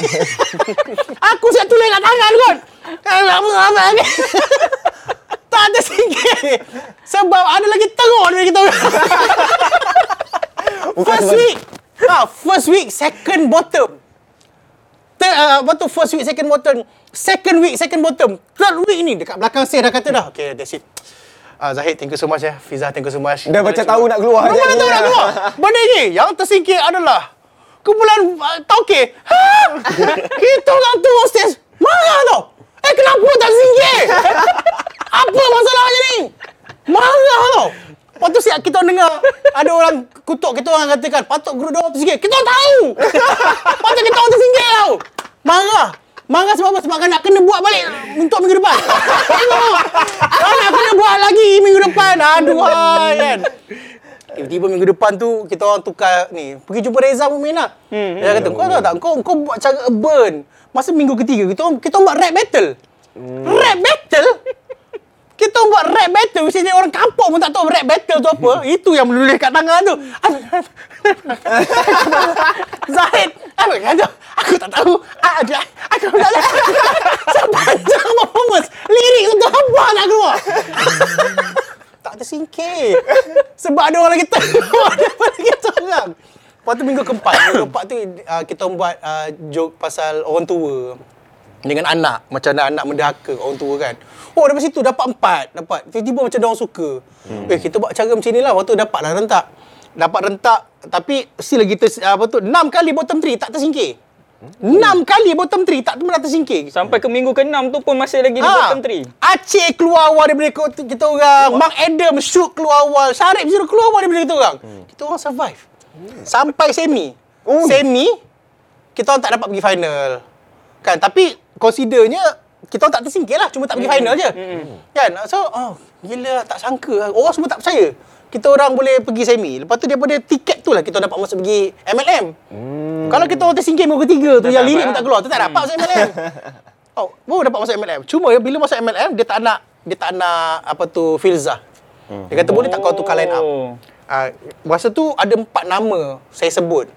Aku siap tulis kat tangan kot. Kalau apa apa ni. tak ada sikit. Sebab ada lagi teruk dari kita. first week. Ah, first week second bottom. Third, uh, apa tu first week second bottom. Second week second bottom. Third week ni dekat belakang saya dah kata dah. Okay, that's it. Ah, Zahid, thank you so much ya. Fiza, thank you so much. Dah macam tahu nak keluar Dah je mana ni tahu nak keluar. Benda ni yang tersingkir adalah kumpulan uh, tauke. Ha? Kita orang tu stage marah tau. Eh kenapa tak singkir? Apa masalahnya ni? Marah tau. Lepas tu siap kita dengar ada orang kutuk kita orang katakan patut guru dia orang tersingkir. Kita orang tahu. patut kita orang tersingkir tau. Marah. Marah sebab apa? Sebab kan nak kena buat balik untuk minggu depan. Tengok. Ah, nak kena buat lagi minggu depan. Aduh, kan. Tiba-tiba minggu depan tu kita orang tukar ni. Pergi jumpa Reza Mumin lah. Hmm, dia kata, kau tahu tak? Kau, kau buat cara urban. Masa minggu ketiga, kita orang, kita orang buat rap battle. Rap battle? Kita buat rap battle. Misalnya orang kampung pun tak tahu rap battle tu apa. Itu yang menulis kat tangan tu. Zahid. Apa kata? Aku tak tahu. Ah, Aku tak tahu. Sepanjang performance. Lirik tu apa nak keluar? tak tersingkir. Sebab ada orang lagi tengok daripada kita orang. Lepas tu minggu keempat. Minggu keempat tu uh, kita buat uh, joke pasal orang tua. Dengan anak. Macam anak-anak mendahaka orang tua kan. Oh daripada situ dapat empat. Dapat. Tiba-tiba macam dia orang suka. Hmm. Eh kita buat cara macam ni lah. Lepas tu dapatlah rentak. Dapat rentak. Tapi still lagi ter, apa tu. Enam kali bottom three tak tersingkir. Enam kali bottom three tak pernah tersingkir. Sampai ke minggu ke-6 tu pun masih lagi di Ha. bottom 3. Aceh keluar awal daripada kita, kita orang. Mark Adam shoot keluar awal. Syarif Zero keluar awal daripada kita orang. Kita orang survive. Sampai semi. Oh. Semi, kita orang tak dapat pergi final. Kan, tapi considernya kita orang tak tersingkir lah. Cuma tak pergi final je. Kan, so, oh, gila tak sangka. Orang semua tak percaya. Kita orang boleh pergi semi. Lepas tu daripada tiket tu lah kita dapat masuk pergi MLM. Kalau kita orang tersingkir minggu ketiga tu, Tak yang lirik pun lah. tak keluar, tu tak dapat masuk MLM. Oh, baru dapat masuk MLM. Cuma ya, bila masuk MLM, dia tak nak dia tak nak apa tu filzah. Dia kata boleh tak kau tukar line up. Ah, masa tu ada empat nama saya sebut.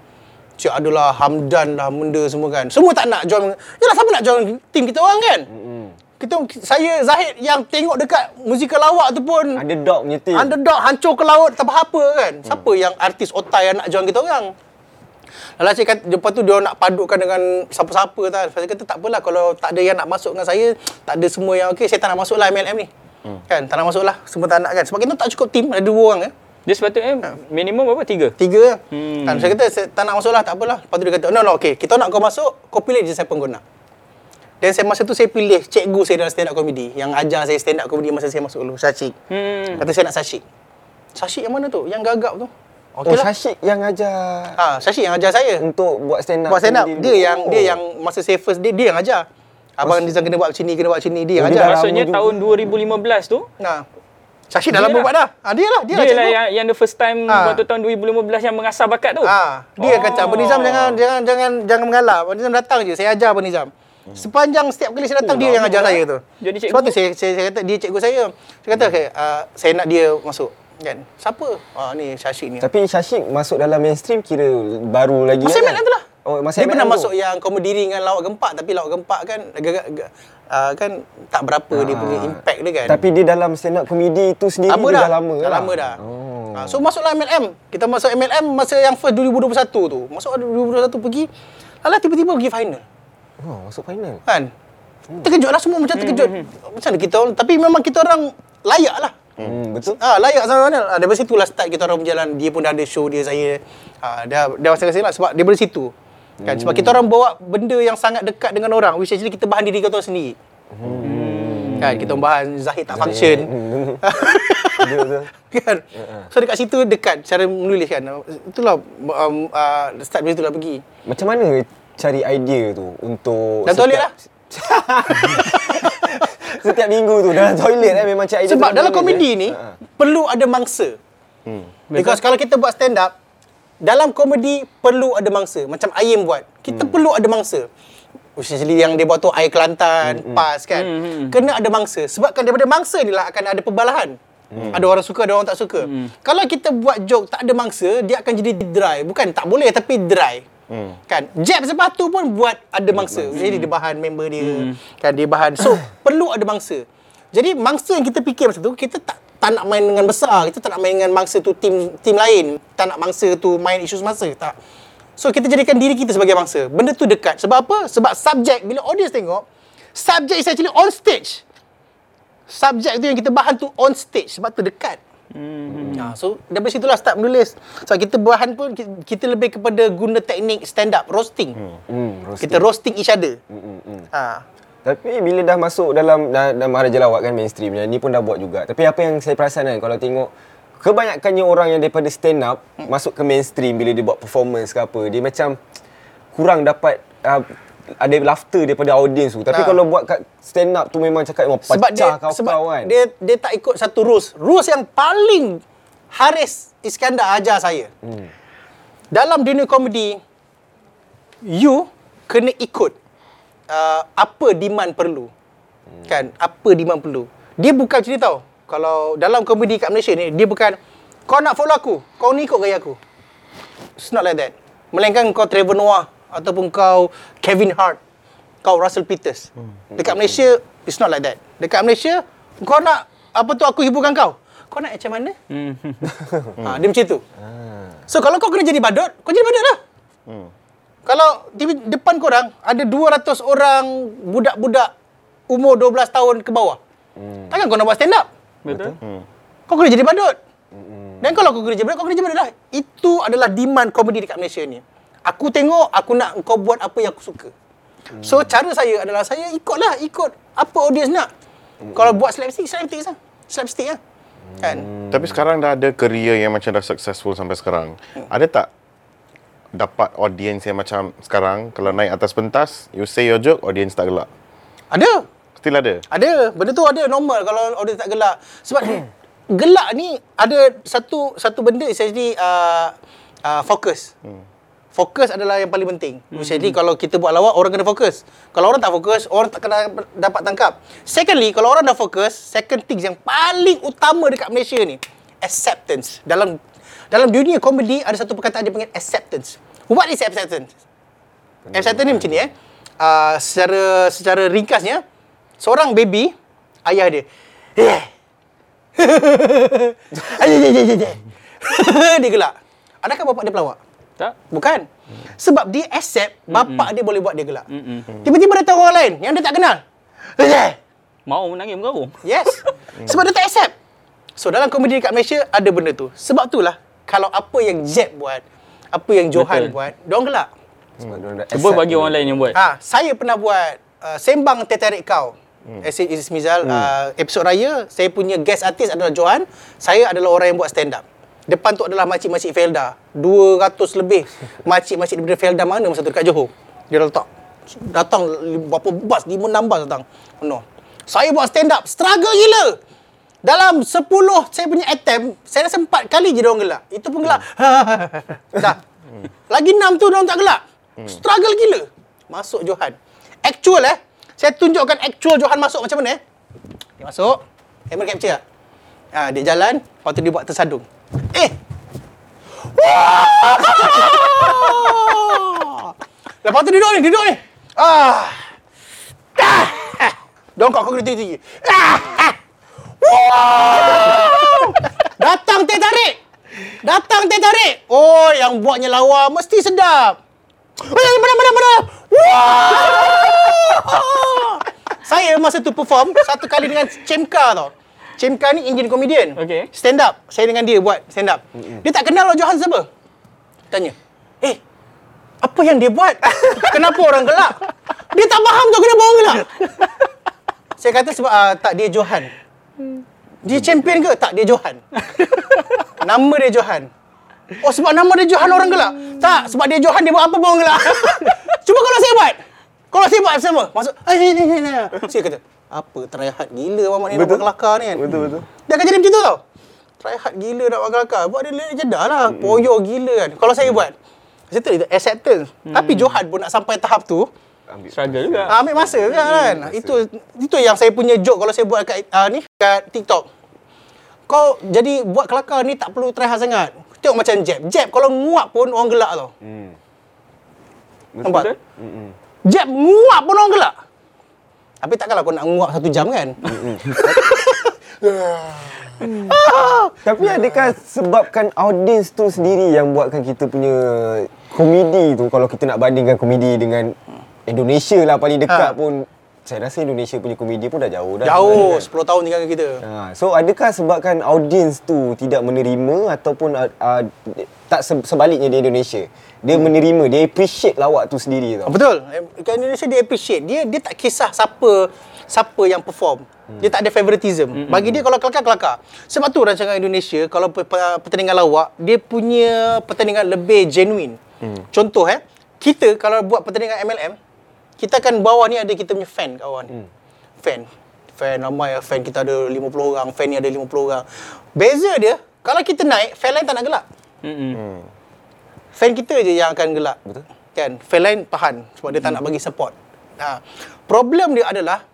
Cik adalah Hamdan lah benda semua kan. Semua tak nak join. Yalah siapa nak join tim kita orang kan? Kita saya Zahid yang tengok dekat musikal lawak tu pun Underdog punya team. underdog hancur ke laut tak apa kan. Siapa yang artis otai yang nak join kita orang? Lalu saya kata, lepas tu dia nak padukan dengan siapa-siapa tak. Saya kata tak apalah kalau tak ada yang nak masuk dengan saya, tak ada semua yang okey, saya tak nak masuk lah MLM ni. Hmm. Kan, tak nak masuk lah. Semua tak nak kan. Sebab kita tak cukup tim, ada dua orang eh. Dia sepatutnya minimum berapa? Tiga? Tiga lah. Hmm. Kan, saya kata saya tak nak masuk lah, tak apalah. Lepas tu dia kata, no, no, okey. Kita nak kau masuk, kau pilih je saya pengguna. Dan saya masa tu saya pilih cikgu saya dalam stand up comedy. Yang ajar saya stand up comedy masa saya masuk dulu, Sashik. Hmm. Kata saya nak Sashik. Sashik yang mana tu? Yang gagap tu. Oh, Okey lah. Syashik yang ajar Ha, Sashik yang ajar saya. untuk buat stand up. Buat stand up. comedy Dia dulu. yang dia yang masa saya first dia, dia yang ajar. Abang Nizam kena buat macam ni, kena buat macam ni, dia yang Oh, dia ajar. Maksudnya tahun 2015 tu, Nah. Sashik dah lama lah. buat dah. Ha, dia lah, dia, dia, lah lah yang, yang the first time Ah. waktu tahun 2015 yang mengasah bakat tu. Ah, dia Oh. kata Abang Nizam jangan jangan jangan jangan mengalah. Abang Nizam datang je, saya ajar Abang Nizam. Sepanjang setiap kali saya datang Oh, dia yang ajar lah. saya tu. Jadi cikgu. Sebab tu saya, saya, saya kata dia cikgu saya. Saya kata okay, uh, saya nak dia masuk. Kan? Siapa? Ah ni Syashik ni. Tapi Syashik masuk dalam mainstream kira baru lagi Masa kan? MLM tu lah. Oh, masa dia pernah tu. masuk yang komedi ringan lawak gempak tapi lawak gempak kan agak uh, kan tak berapa dia punya impact dia kan. Tapi dia dalam stand up comedy tu sendiri lama dia dah. dah lama dah lah. lama dah. Oh. Ah, so masuklah MLM. Kita masuk MLM masa yang first 2021 tu. Masuk 2021 pergi Alah tiba-tiba pergi final. Oh, masuk final. Kan? Terkejut lah semua macam terkejut. Macam mana kita orang tapi memang kita orang layak lah. Hmm, betul. Ah, layak sama mana. Ah, daripada situlah start kita orang berjalan. Dia pun dah ada show dia saya. Ah, dah dah masing-masing lah sebab daripada situ. Kan sebab kita orang bawa benda yang sangat dekat dengan orang which actually kita bahan diri kita orang sendiri. Kan kita orang bahan Zahid tak function. Kan. So dekat situ dekat cara menulis kan. Itulah um, uh, start dari itulah pergi. Macam mana cari idea tu untuk Dalam toilet lah. Setiap minggu tu dalam toilet eh memang cari idea Sebab dalam komedi je. ni Ha. perlu ada mangsa. Because kalau kita buat stand up dalam komedi perlu ada mangsa. Macam Ayim buat. Kita perlu ada mangsa. Usually yang dia buat tu air Kelantan, PAS kan. Hmm, hmm. Kena ada mangsa. Sebabkan daripada mangsa ni lah akan ada perbalahan. Ada orang suka, ada orang tak suka. Kalau kita buat joke tak ada mangsa, dia akan jadi dry. Bukan tak boleh tapi dry. Kan? Jab sepatu pun buat ada mangsa. Jadi dia bahan member dia. Kan dia bahan. So, perlu ada mangsa. Jadi mangsa yang kita fikir masa tu, kita tak tak nak main dengan besar. Kita tak nak main dengan mangsa tu tim tim lain. Tak nak mangsa tu main isu semasa. Tak. So kita jadikan diri kita sebagai mangsa. Benda tu dekat. Sebab apa? Sebab subjek bila audience tengok, subjek is actually on stage. Subjek tu yang kita bahan tu on stage sebab tu dekat. Hmm. Ha, so dari situlah start menulis. Sebab kita bahan pun ki- kita lebih kepada guna teknik stand up roasting. Hmm. Hmm, roasting. Kita roasting each other. Hmm, hmm, hmm. Ha. Tapi bila dah masuk dalam dah, dah Maharaja Lawak kan mainstream ni pun dah buat juga. Tapi apa yang saya perasan kan kalau tengok kebanyakannya orang yang daripada stand up hmm. masuk ke mainstream bila dia buat performance ke apa, dia macam kurang dapat uh, ada laughter daripada audience tu. Tapi Ha. kalau buat kat stand up tu memang cakap memang sebab dia pecah kau sebab kau kan. dia dia tak ikut satu rules. Rules yang paling Haris Iskandar ajar saya. Hmm. Dalam dunia komedi you kena ikut uh, apa demand perlu. Hmm. Kan? Apa demand perlu. Dia bukan macam ni tau. Kalau dalam komedi kat Malaysia ni dia bukan kau nak follow aku, kau ni ikut gaya aku. It's not like that. Melainkan kau Trevor Noah ataupun kau Kevin Hart, kau Russell Peters. Dekat Malaysia, it's not like that. Dekat Malaysia, kau nak apa tu aku hiburkan kau. Kau nak macam mana? Hmm. Ha, dia macam tu. So kalau kau kena jadi badut, kau jadi badut lah. Kalau di depan korang ada 200 orang budak-budak umur 12 tahun ke bawah. Takkan kau nak buat stand up? Betul? Kau kena jadi badut. Dan kalau kau kena jadi badut, kau kena jadi badut lah. Itu adalah demand komedi dekat Malaysia ni. Aku tengok, aku nak kau buat apa yang aku suka. So, cara saya adalah saya ikutlah, ikut apa audience nak. Kalau buat slapstick, slapstick lah. Slapstick lah. Kan? Tapi sekarang dah ada career yang macam dah successful sampai sekarang. Ada tak dapat audience yang macam sekarang kalau naik atas pentas, you say your joke, audience tak gelak. Ada. Still ada. Ada. Benda tu ada normal kalau audience tak gelak. Sebab gelak ni ada satu satu benda essentially uh, uh, fokus. Fokus adalah yang paling penting. Essentially kalau kita buat lawak, orang kena fokus. Kalau orang tak fokus, orang tak kena dapat tangkap. Secondly, kalau orang dah fokus, second things yang paling utama dekat Malaysia ni, acceptance. Dalam dalam dunia komedi ada satu perkataan dia panggil acceptance. What is acceptance? Acceptance ni macam ni eh. Uh, secara secara ringkasnya, seorang baby, ayah dia. Eh. dia gelak. Adakah bapak dia pelawak? Tak? Bukan. Sebab dia accept bapak dia boleh buat dia gelak. Tiba-tiba datang orang lain yang dia tak kenal. Eh. Mau menangis mengarung. Yes. Sebab dia tak accept. So dalam komedi dekat Malaysia ada benda tu. Sebab itulah kalau apa yang Jeb buat, apa yang Johan Betul. buat, diorang gelak. Sebab diorang dah Cuba accept bagi orang lain yang buat. Ah, saya pernah buat uh, sembang tertarik kau. Hmm. Is Mizal uh, episod raya saya punya guest artist adalah Johan. Saya adalah orang yang buat stand up depan tu adalah makcik-makcik Felda. 200 lebih makcik-makcik daripada Felda mana masa tu dekat Johor. Dia letak. Datang berapa bas 5 6 bas datang. Penuh saya buat stand up struggle gila dalam 10 saya punya attempt saya rasa 4 kali je dia orang gelak itu pun gelak dah lagi 6 tu dia orang tak gelak struggle gila masuk Johan actual eh saya tunjukkan actual Johan masuk macam mana eh. Dia masuk, camera capture tak? Ha, dia jalan, lepas tu dia buat tersadung. Eh! Wah! Lepas tu dia duduk ni, dia duduk ni. Ah! Ah! Dongkak kau kena tinggi-tinggi. Ah! Ah! Wah! Datang teh tarik. Datang teh tarik. Oh, yang buatnya lawa mesti sedap. Oh, mana mana mana. Wah! Saya masa tu perform satu kali dengan Cemka tau. Cemka ni Indian comedian. Okey. Stand up. Saya dengan dia buat stand up. Dia tak kenal lah Johan siapa. Tanya. Eh, apa yang dia buat? Kenapa orang gelak? Dia tak faham tu kenapa orang gelak. Saya kata sebab uh, tak dia Johan. Dia champion ke? Tak, dia Johan. nama dia Johan. Oh, sebab nama dia Johan orang gelak? Tak, sebab dia Johan dia buat apa pun orang gelak. Cuba kalau saya buat. Kalau saya buat sama. Masuk. "Ah, ni, ni, ni, ni." Saya kata, apa try hard gila mamak ni nak buat kelakar ni kan. Betul, betul. Dia akan jadi macam tu tau. Try hard gila nak buat kelakar. Buat dia lirik jedah lah. Poyo gila kan. Kalau saya buat. Macam tu, itu acceptance. Tapi Johan pun nak sampai tahap tu. Ambil Struggle juga. Ah, ambil masa kan. Itu itu yang saya punya joke kalau saya buat kat uh, ni kat TikTok. Kau jadi buat kelakar ni tak perlu try hard sangat. Tengok macam jab. Jab kalau nguap pun orang gelak tau. Hmm. Nampak? Mm-mm. Jab nguap pun orang gelak. Tapi takkanlah kau nak nguap satu jam kan? Tapi adakah sebabkan audience tu sendiri yang buatkan kita punya komedi tu kalau kita nak bandingkan komedi dengan Indonesia lah paling dekat Ha. pun saya rasa Indonesia punya komedi pun dah jauh dah. Jauh, sebenarnya 10 tahun tinggal kita. kan. Ha, so adakah sebabkan audience tu tidak menerima ataupun uh, uh, tak se- sebaliknya di Indonesia. Dia Hmm. menerima, dia appreciate lawak tu sendiri tau. Ah, Betul. Kat Indonesia dia appreciate. Dia dia tak kisah siapa siapa yang perform. Dia tak ada favoritism. Bagi dia kalau kelakar kelakar. Sebab tu rancangan Indonesia kalau pe- pe- pertandingan lawak dia punya pertandingan lebih genuine. Contoh eh, kita kalau buat pertandingan MLM, kita akan bawah ni ada kita punya fan kawan. Fan. Fan ramai lah. fan kita ada 50 orang, fan ni ada 50 orang. Beza dia kalau kita naik, fan lain tak nak gelak. Mm-mm. Fan kita je yang akan gelak. Betul. Kan? Fan lain tahan sebab dia tak nak bagi support. Ha. Problem dia adalah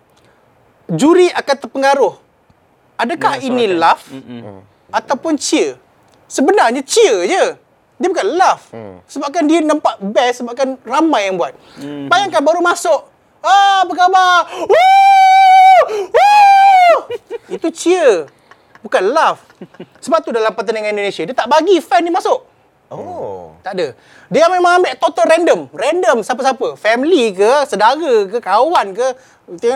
juri akan terpengaruh. Adakah ini laugh ataupun cheer? Sebenarnya cheer je. Dia bukan laugh. Sebabkan dia nampak best sebabkan ramai yang buat. Bayangkan baru masuk. Ah, apa khabar? Woo! Woo! Itu cheer. Bukan laugh. Sebab tu dalam pertandingan Indonesia dia tak bagi fan ni masuk. Oh. Tak ada. Dia memang ambil total random. Random siapa-siapa. Family ke, saudara ke, kawan ke.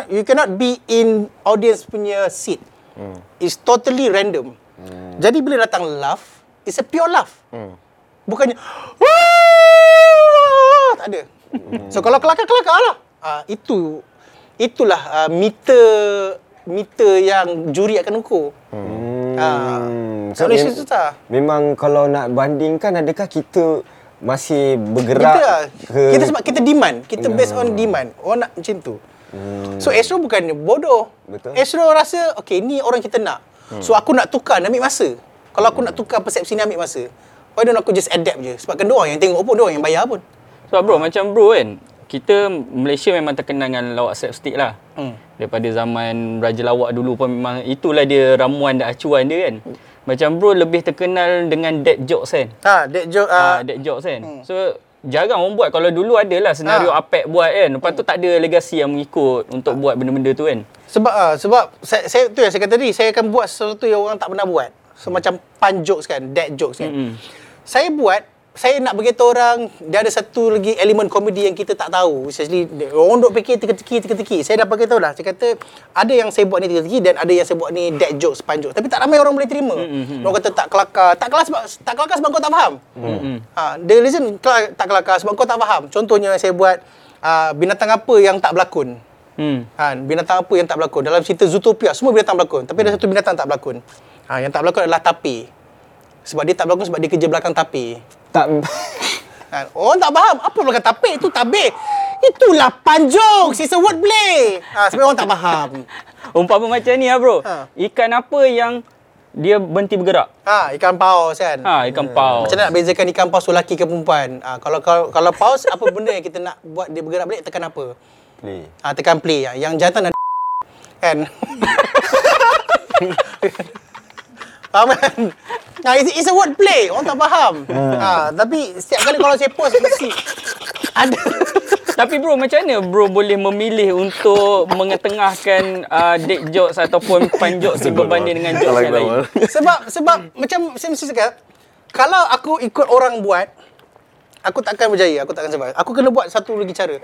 You cannot be in audience punya seat. Hmm. It's totally random. Hmm. Jadi bila datang laugh, it's a pure laugh. Hmm. Bukannya Wah! tak ada. So kalau kelakar-kelakar lah. Uh, itu itulah uh, meter meter yang juri akan ukur. Hmm. Ah. So, Malaysia mem- susah. Memang kalau nak bandingkan adakah kita masih Kita bergerak ke kita sebab kita demand, kita based on demand. Orang nak macam tu. So Astro bukan bodoh. Betul. Astro rasa okay ni orang kita nak. So aku nak tukar nak ambil masa. Kalau aku nak tukar persepsi ni ambil masa. Why don't aku just adapt je? Sebab kan orang yang tengok pun orang yang bayar pun. Sebab bro, macam bro kan, kita Malaysia memang terkenal dengan lawak slapstick lah. Hmm. Daripada zaman Raja Lawak dulu pun memang itulah dia ramuan dan acuan dia kan. Macam bro lebih terkenal dengan dead jokes kan. Ha, that joke Ah, uh, dead jokes kan. So jarang orang buat. Kalau dulu adalah senario Ah. Apek buat kan. Lepas tu tak ada legasi yang mengikut untuk buat benda-benda tu kan. sebab ah sebab saya, saya tu yang saya kata tadi, saya akan buat sesuatu yang orang tak pernah buat. So macam pun jokes kan, dead jokes kan. Mm-mm. Saya buat saya nak beritahu orang dia ada satu lagi elemen komedi yang kita tak tahu. Especially orang duk fikir teka-teki teka-teki. Saya dah beritahu lah. Saya kata ada yang saya buat ni teka-teki dan ada yang saya buat ni dead jokes, pun jokes. Tapi tak ramai orang boleh terima. Mm-hmm. Orang kata tak kelakar. Tak kelakar sebab tak kelakar sebab kau tak faham. Mm-mm. Ha, the reason tak kelakar sebab kau tak faham. Contohnya saya buat uh, binatang apa yang tak berlakon. Hmm. Ha, binatang apa yang tak berlakon? Dalam cerita Zootopia, semua binatang berlakon. Tapi ada satu binatang tak berlakon. Ha, yang tak berlakon adalah tapi. Sebab dia tak berlakon sebab dia kerja belakang tapi. tak Ha, orang tak faham. Apa belakang tapi? Itu tabir. Itulah panjang. It's a wordplay. Ha, sebab orang tak faham. Umpama macam ni lah bro. Ha. Ikan apa yang dia berhenti bergerak? Ha, ikan paus kan? Ha, ikan paus. Macam mana nak bezakan ikan paus tu lelaki ke perempuan? Ha, kalau, kalau kalau paus, apa benda yang kita nak buat dia bergerak balik, tekan apa? play. Ha, tekan play. Yang jantan dan kan? Faham kan? Ha, it's, it's a word play. Orang tak faham. Ha, tapi setiap kali kalau saya post, mesti ada. Tapi bro, macam mana bro boleh memilih untuk mengetengahkan uh, dead jokes ataupun pun jokes berbanding dengan jokes yang lain? sebab sebab macam saya mesti cakap, kalau aku ikut orang buat, aku takkan berjaya, aku takkan survive. Aku kena buat satu lagi cara.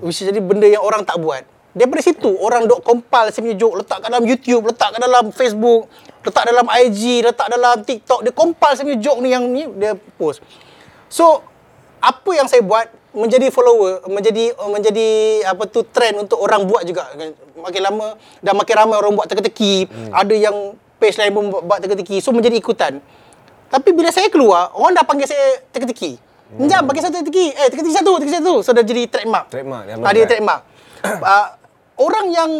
Is jadi benda yang orang tak buat. Daripada situ, orang dok compile saya punya joke, letak kat dalam YouTube, letak kat dalam Facebook, letak dalam IG, letak dalam TikTok. Dia compile saya punya joke ni yang ni, dia post. So, apa yang saya buat menjadi follower, menjadi menjadi apa tu trend untuk orang buat juga. Makin lama dan makin ramai orang buat teka-teki. Hmm. Ada yang page lain pun buat- teka-teki. So menjadi ikutan. Tapi bila saya keluar, orang dah panggil saya teka-teki. Hmm. Jam bagi satu teka-teki. Eh, teka-teki satu, teka-teki satu. So dah jadi trademark. Trademark, dah Ah, dia trademark. uh, orang yang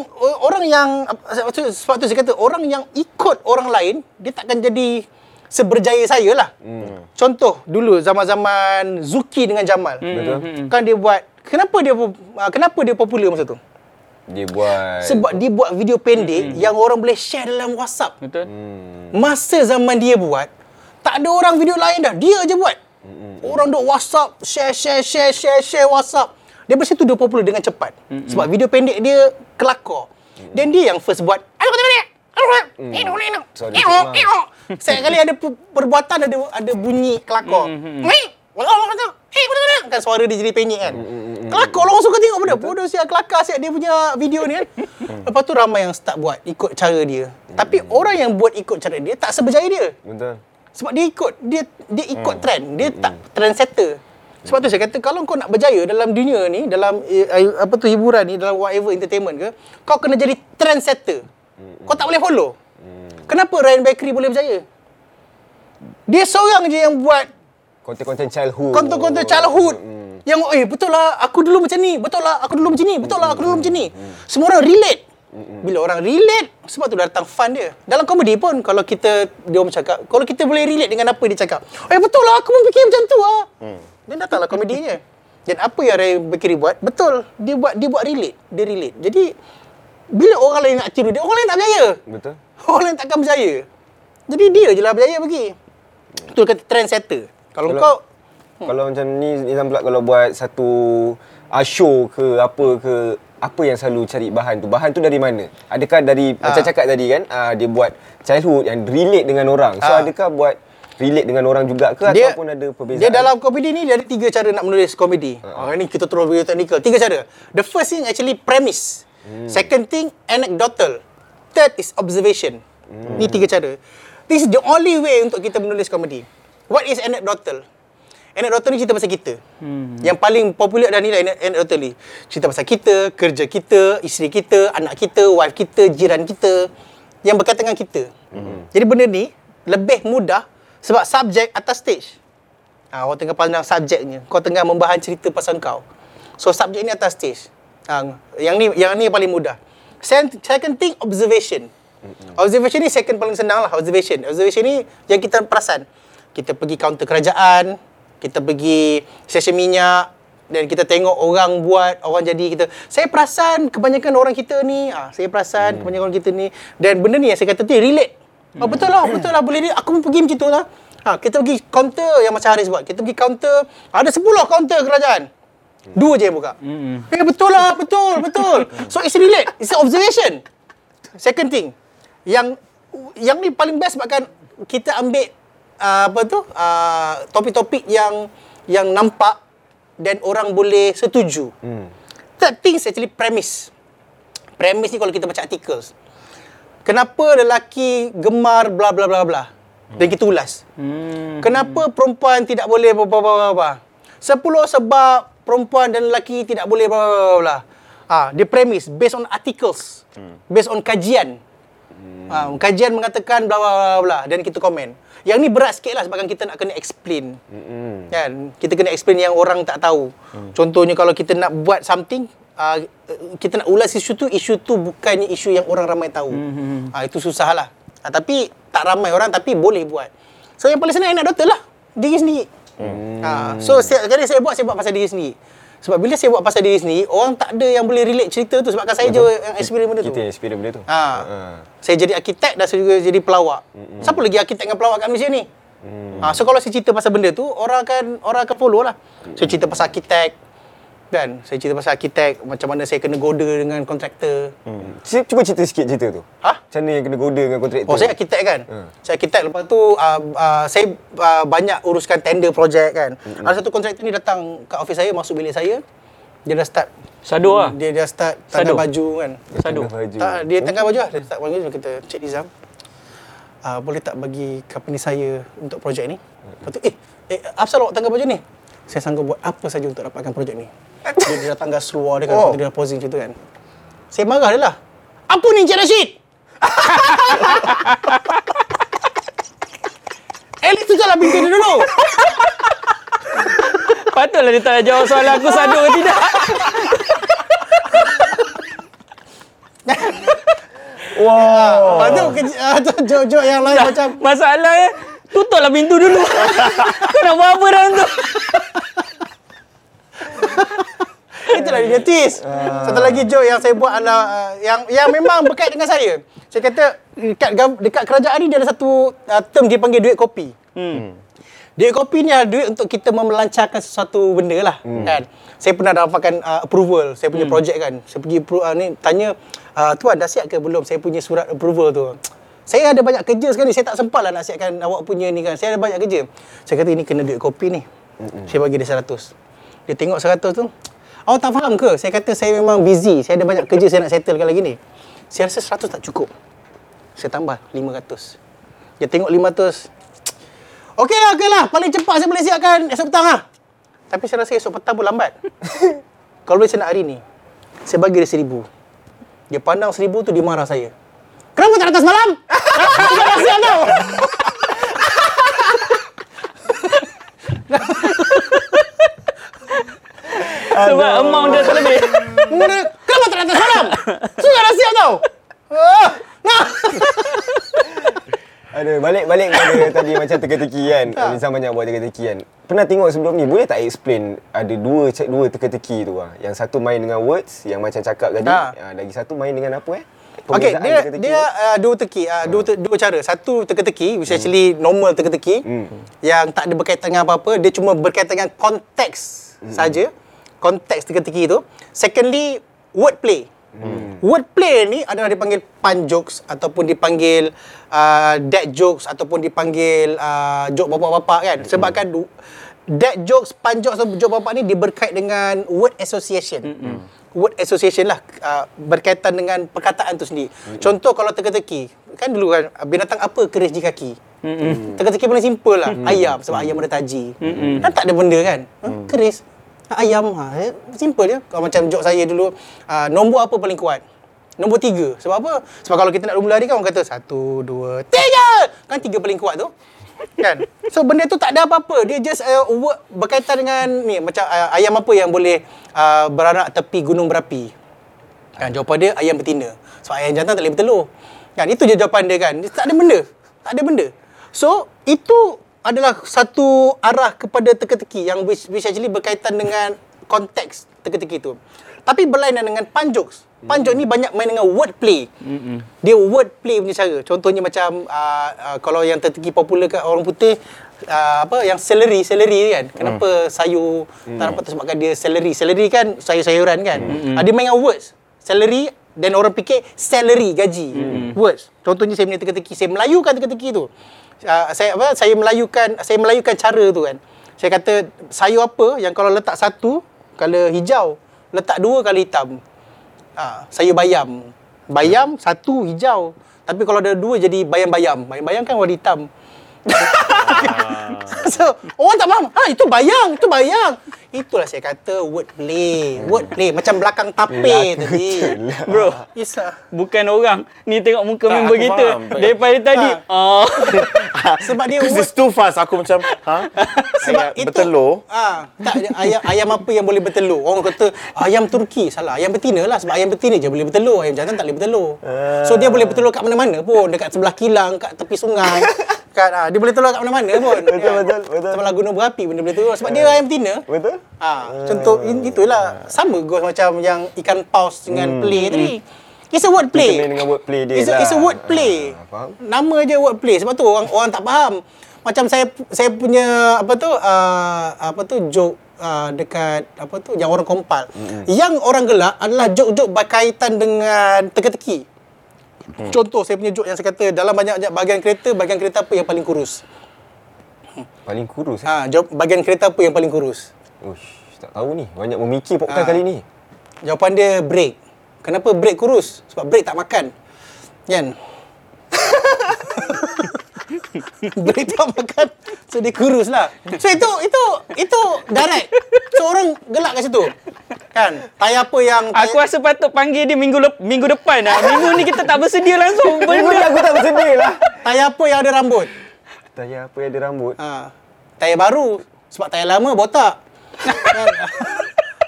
orang yang sebab tu, saya kata orang yang ikut orang lain, dia takkan jadi seberjaya saya lah. Hmm. Contoh dulu zaman-zaman Zuki dengan Jamal. Betul. Kan dia buat kenapa dia uh, kenapa dia popular masa tu? Dia buat Sebab dia buat video pendek yang orang boleh share dalam WhatsApp. Betul? Masa zaman dia buat, tak ada orang video lain dah. Dia je buat. Orang duk WhatsApp, share, share, share, share, share WhatsApp. Dia masa tu dia popular dengan cepat. Sebab video pendek dia kelakar. Dan dia yang first buat, Aduh, kata balik. Sorry, Cik Mas. Setiap kali ada per- perbuatan ada ada bunyi kelakar. Weh, walau kata, hey, betul betul kan suara dia jadi penyek kan. Kelakar orang suka tengok benda. Bodoh siap kelakar siap dia punya video ni kan. Lepas tu ramai yang start buat ikut cara dia. Tapi orang yang buat ikut cara dia tak seberjaya dia. Betul. Sebab dia ikut dia dia ikut trend. Dia tak trendsetter. Sebab tu saya kata kalau kau nak berjaya dalam dunia ni, dalam eh, eh, apa tu hiburan ni, dalam whatever entertainment ke, kau kena jadi trendsetter. Kau tak boleh follow. Kenapa Ryan Bakery boleh berjaya? Dia seorang je yang buat Konten-konten childhood. konten-konten childhood. Yang eh betul lah aku dulu macam ni, betul lah aku dulu macam ni, betul lah aku dulu macam ni. Semua orang relate. Bila orang relate, sebab tu datang fun dia. Dalam komedi pun kalau kita dia orang cakap, kalau kita boleh relate dengan apa dia cakap. Eh betul lah aku pun fikir macam tu ah. Dan datanglah komedinya. Dan apa yang Ray Bekiri buat, betul. Dia buat dia buat relate, dia relate. Jadi bila orang lain nak tiru dia, orang lain tak berjaya. Betul. Orang lain takkan berjaya. Jadi dia je lah berjaya bagi. Betul kata trendsetter. Kalau, Kalau- kau Kalau macam ni Nizam pula kalau buat satu uh, show ke apa ke apa yang selalu cari bahan tu? Bahan tu dari mana? Adakah dari Ah. macam cakap tadi kan uh, dia buat childhood yang relate dengan orang. So Ah. adakah buat relate dengan orang juga ke dia, ataupun ada perbezaan? Dia dalam komedi ni dia ada tiga cara nak menulis komedi. Uh. ni kita terus video technical. Tiga cara. The first thing actually premise. Hmm. Second thing anecdotal. Third is observation. Hmm. Ni tiga cara. This is the only way untuk kita menulis komedi. What is anecdotal? Anecdotal ni cerita pasal kita. Hmm. Yang paling popular dah nilai anecdotal ni. Cerita pasal kita, kerja kita, isteri kita, anak kita, wife kita, jiran kita. Yang berkaitan dengan kita. Hmm. Jadi benda ni lebih mudah sebab subjek atas stage. Ha, orang tengah pandang subjeknya. Kau tengah membahan cerita pasal kau. So subjek ni atas stage. Ha, yang ni yang ni paling mudah. Second, second thing observation. Observation ni second paling senang lah observation. Observation ni yang kita perasan. Kita pergi kaunter kerajaan, kita pergi stesen minyak dan kita tengok orang buat, orang jadi kita. Saya perasan kebanyakan orang kita ni, ah saya perasan kebanyakan orang kita ni dan benda ni yang saya kata tu relate. Oh betul lah, betul lah boleh ni. Aku pun pergi macam tu lah. Ha, kita pergi kaunter yang macam Haris buat. Kita pergi kaunter, ada 10 kaunter kerajaan. Dua je yang buka. Mm. Eh betul lah, betul, betul. So it's relate. It's an observation. Second thing. Yang yang ni paling best sebabkan kita ambil uh, apa tu? Uh, topik-topik yang yang nampak dan orang boleh setuju. Hmm. Third thing is actually premise. Premise ni kalau kita baca articles. Kenapa lelaki gemar bla bla bla bla. Dan kita ulas. Hmm. Kenapa perempuan tidak boleh bla bla bla bla, bla. Sepuluh sebab perempuan dan lelaki tidak boleh bla bla bla bla. Ha, dia premise based on articles. Based on kajian. Ha, kajian mengatakan bla bla bla bla dan kita komen. Yang ni berat sikit lah sebabkan kita nak kena explain. Mm-mm. Kan? Kita kena explain yang orang tak tahu. Contohnya kalau kita nak buat something uh, kita nak ulas isu tu, isu tu bukannya isu yang orang ramai tahu. Uh, itu susah lah. Uh, tapi tak ramai orang tapi boleh buat. So yang paling senang anecdotal lah. Diri sendiri. Uh, so setiap kali saya buat, saya buat pasal diri sendiri. Sebab bila saya buat pasal diri sendiri, orang tak ada yang boleh relate cerita tu sebabkan saya je yang experience benda tu. Kita experience benda tu. Ha. Ha. Saya jadi arkitek dan saya juga jadi pelawak. Mm-hmm. Siapa lagi arkitek dengan pelawak kat Malaysia ni? Mm. Ha, so kalau saya cerita pasal benda tu, orang akan orang akan follow lah. Saya cerita pasal arkitek kan. Saya cerita pasal arkitek macam mana saya kena goda dengan kontraktor. Hmm. Cuba cerita sikit cerita tu. Ha? Macam mana yang kena goda dengan kontraktor? Oh, saya arkitek kan. Hmm. Saya arkitek lepas tu uh, uh, saya uh, banyak uruskan tender projek kan. Hmm. Ada satu kontraktor ni datang ke office saya, masuk bilik saya. Dia dah start Sado lah. Dia dah start tanggal Sado. baju kan. Sado. Baju. Tak, dia tanggal baju lah. Dia start baju kita Cik Nizam. Uh, boleh tak bagi company saya untuk projek ni? Lepas tu, eh, eh apa awak tanggal baju ni? Saya sanggup buat apa saja untuk dapatkan projek ni. Dia, dia dah tanggal seluar dia kan, Oh. dia dah posing macam tu kan. Saya marah dia lah. Apa ni Encik Rashid? Ellie tu lah pintu dia dulu. Patutlah dia tak nak jawab soalan aku sado ke tidak. Wow. Lepas tu, ah, tu jok-jok yang lain macam Masalah eh, tutuplah pintu dulu. Kau nak buat apa dalam tu? Itulah dia punya twist. Satu lagi joke yang saya buat adalah uh, yang yang memang berkait dengan saya. Saya kata dekat gov- dekat kerajaan ni dia ada satu uh, term dia panggil duit kopi. Hmm. Duit kopi ni adalah duit untuk kita memelancarkan sesuatu benda lah hmm. kan. Saya pernah dapatkan uh, approval saya punya hmm. projek kan. Saya pergi uh, ni tanya uh, tuan dah siap ke belum saya punya surat approval tu. Saya ada banyak kerja sekarang ni saya tak sempat lah nak siapkan awak punya ni kan. Saya ada banyak kerja. Saya kata ini kena duit kopi ni. Hmm. Saya bagi dia 100. Dia tengok 100 tu. Awak tak faham ke? Saya kata saya memang busy. Saya ada banyak kerja saya nak settlekan lagi ni. Saya rasa 100 tak cukup. Saya tambah 500. Dia tengok 500. Okey lah, okey lah. Paling cepat saya boleh siapkan esok petang lah. Tapi saya rasa esok petang pun lambat. Kalau boleh saya nak hari ni, saya bagi dia seribu. Dia pandang seribu tu, dia marah saya. Kenapa tak datang semalam? Dah siap tau. Sebab amount dia terlebih. Kenapa tak datang semalam? Sudah dah siap tau. Ah, nah. Ada balik-balik pada tadi macam teka-teki kan. Nizam banyak buat teka-teki kan. Pernah tengok sebelum ni, boleh tak explain ada dua dua teka-teki tu ah. Yang satu main dengan words yang macam cakap tadi, Ha. ah, lagi satu main dengan apa eh? Okey, dia teka-teki dia uh, dua teki, uh, dua te, dua cara. Satu teka-teki which actually normal teka-teki yang tak ada berkaitan dengan apa-apa, dia cuma berkaitan dengan konteks saja. Konteks teka-teki tu. Secondly, wordplay. Wordplay ni adalah dipanggil pun jokes ataupun dipanggil uh, dad jokes ataupun dipanggil uh, joke bapak-bapak kan. Sebab kan du- dad jokes, pun jokes atau joke bapak ni dia berkait dengan word association. Word association lah uh, berkaitan dengan perkataan tu sendiri. Contoh kalau teka-teki, kan dulu kan binatang apa keris di kaki? Teka-teki paling simple lah. Ayam sebab ayam ada taji. Kan tak ada benda kan? Ha? Keris. Ha, ayam ha. eh, Simple je. Kalau macam joke saya dulu, uh, nombor apa paling kuat? Nombor tiga. Sebab apa? Sebab kalau kita nak lumba lari kan orang kata satu, dua, tiga! Kan tiga paling kuat tu. Kan? So benda tu tak ada apa-apa. Dia just uh, work berkaitan dengan ni macam uh, ayam apa yang boleh uh, beranak tepi gunung berapi. Kan jawapan dia ayam betina. So ayam jantan tak boleh bertelur. Kan itu je jawapan dia kan. Dia tak ada benda. Tak ada benda. So itu adalah satu arah kepada teka-teki yang which, which actually berkaitan dengan konteks teka-teki tu. Tapi berlainan dengan. Pun joke ni banyak main dengan wordplay. Dia wordplay punya cara. Contohnya macam uh, uh, kalau yang teka-teki popular kat orang putih uh, apa yang celery celery kan. Kenapa sayur tak dapat sebabkan dia celery. Celery kan sayur-sayuran kan. Uh, dia main dengan words. Celery dan orang fikir salary gaji. Words. Contohnya saya punya teka-teki, saya melayukan teka-teki tu. Uh, saya apa saya melayukan saya melayukan cara tu kan. Saya kata sayur apa yang kalau letak satu kalau hijau, letak dua kali hitam. Ah, sayur bayam. Bayam satu hijau. Tapi kalau ada dua jadi bayam-bayam. Bayam-bayam kan warna hitam. so, orang tak faham. Ha, itu bayang, itu bayang. Itulah saya kata wordplay. Wordplay macam belakang tape tadi. Bro, Yes, ah. bukan orang. Ni tengok muka Tak, member kita. faham. Daripada tadi. Oh. Sebab dia word, it's too fast. Aku macam, ha? sebab Ayam itu bertelur. Ah, tak ayam ayam apa yang boleh bertelur? Orang kata ayam Turki salah. Ayam betina lah sebab ayam betina je boleh bertelur, ayam jantan tak boleh bertelur. So dia boleh bertelur kat mana-mana pun, dekat sebelah kilang, kat tepi sungai. Kat ah, dia boleh telur kat mana-mana pun. Betul, betul, betul. Sebelah gunung berapi pun dia boleh telur sebab dia ayam betina. Betul? Ah, contoh in, itulah sama ghost macam yang ikan paus dengan play tadi. It's a word play. Kena dengan wordplay dia It's a, lah. it's a word play. Ah, faham? Nama je word play. Sebab tu orang orang tak faham. Macam saya saya punya apa tu uh, apa tu joke uh, dekat apa tu yang orang kompal. Mm-hmm. Yang orang gelak adalah joke-joke berkaitan dengan teka-teki. Mm. Contoh saya punya joke yang saya kata dalam banyak bahagian kereta, bahagian kereta apa yang paling kurus? Paling kurus eh. Ha, jawab bahagian kereta apa yang paling kurus? Ush, tak tahu ni. Banyak memikir podcast Ah. kali ni. Jawapan dia brake. Kenapa brake kurus? Sebab brake tak makan. Kan? tak makan. So dia kurus lah. So itu itu itu direct. So orang gelak kat situ. Kan? Tayar apa yang Aku rasa patut panggil dia minggu lep, minggu depan lah. Minggu ni kita tak bersedia langsung. Benda Benda. aku tak bersedia lah. tayar apa yang ada rambut? Tanya apa yang ada rambut. Ha. Tayar baru. Sebab tayar lama botak. kan?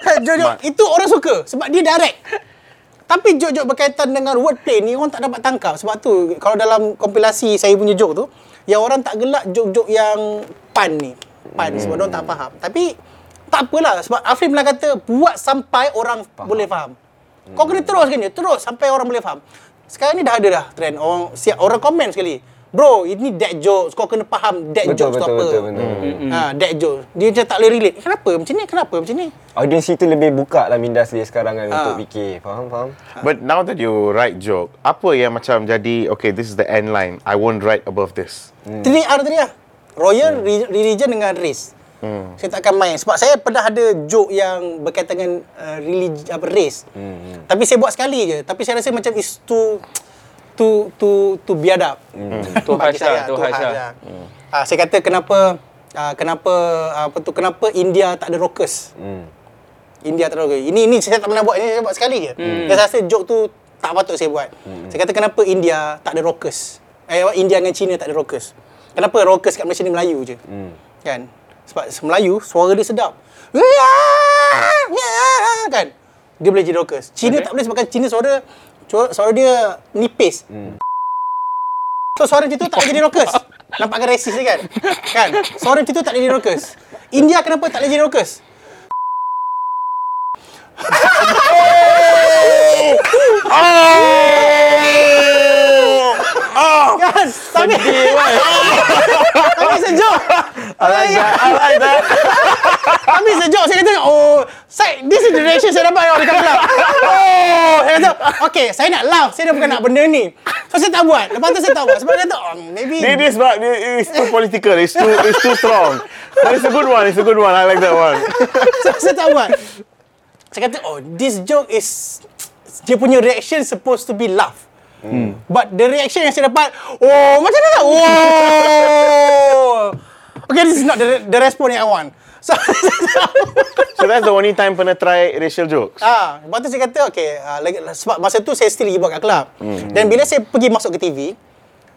Kan, Jok-jok itu orang suka sebab dia direct. Tapi jok-jok berkaitan dengan wordplay ni orang tak dapat tangkap. Sebab tu kalau dalam kompilasi saya punya joke tu, yang orang tak gelak jok-jok yang pun ni. Pun hmm. sebab orang tak faham. Tapi Tak apalah sebab Afrin pernah kata buat sampai orang faham. boleh faham. Kau kena teruskan dia, terus sampai orang boleh faham. Sekarang ni dah ada dah trend orang siap orang komen sekali. Bro, ini dad jokes. Kau kena faham dad Betul, jokes tu betul, apa. betul, betul. Ha, dad jokes. Dia macam tak boleh relate. Kenapa macam ni? Kenapa macam ni? Audience itu lebih buka lah minda dia sekarang kan Ah. untuk fikir. Faham, faham? But now that you write joke, apa yang macam jadi, okay, this is the end line. I won't write above this. Hmm. 3R tadi lah. Royal, re- religion dengan race. Hmm. Saya tak akan main sebab saya pernah ada joke yang berkaitan dengan uh, religi- apa race. Hmm. Tapi saya buat sekali je. Tapi saya rasa macam is too too too too biadab. Hmm. Too harsh lah, too harsh lah. Hmm. Uh, saya kata kenapa uh, kenapa uh, apa tu kenapa India tak ada rockers? Hmm. India tak ada rockers. Ini ini saya tak pernah buat, ini saya buat sekali je. Hmm. Saya rasa joke tu tak patut saya buat. Hmm. Saya kata kenapa India tak ada rockers? Eh India dengan China tak ada rockers? Kenapa rockers kat Malaysia ni Melayu je? Hmm. Kan? Sebab Melayu suara dia sedap. Kan? Dia boleh jadi rockers. Cina Okay. tak boleh sebabkan Cina suara suara, suara dia nipis. Hmm. So suara macam tu tak jadi rockers. Nampakkan resis dia kan? Kan? Suara macam tu tak jadi rockers. India kenapa tak jadi rockers? Kan? Tapi Tapi sejuk. Tapi Tapi sejuk saya kata oh, saya this is the reaction saya dapat tau dekat club. Oh, saya kata okay, saya nak laugh, saya dah bukan nak benda ni. So saya tak buat. Lepas tu saya tak buat sebab saya kata oh, maybe This, this, but it's too political. It's too, it's too strong. But it's a good one. It's a good one. I like that one. so, saya tak buat. Saya kata, oh, this joke is... Dia punya reaction supposed to be laugh. Hmm. But the reaction yang saya dapat, oh, macam mana? Oh! Okay, this is not the, the response yang I want. So, So that's the only time pernah try racial jokes. ah, lepas tu saya kata, okay, uh, lagi, sebab masa tu saya still pergi buat kat club. Hmm. Dan bila saya pergi masuk ke TV,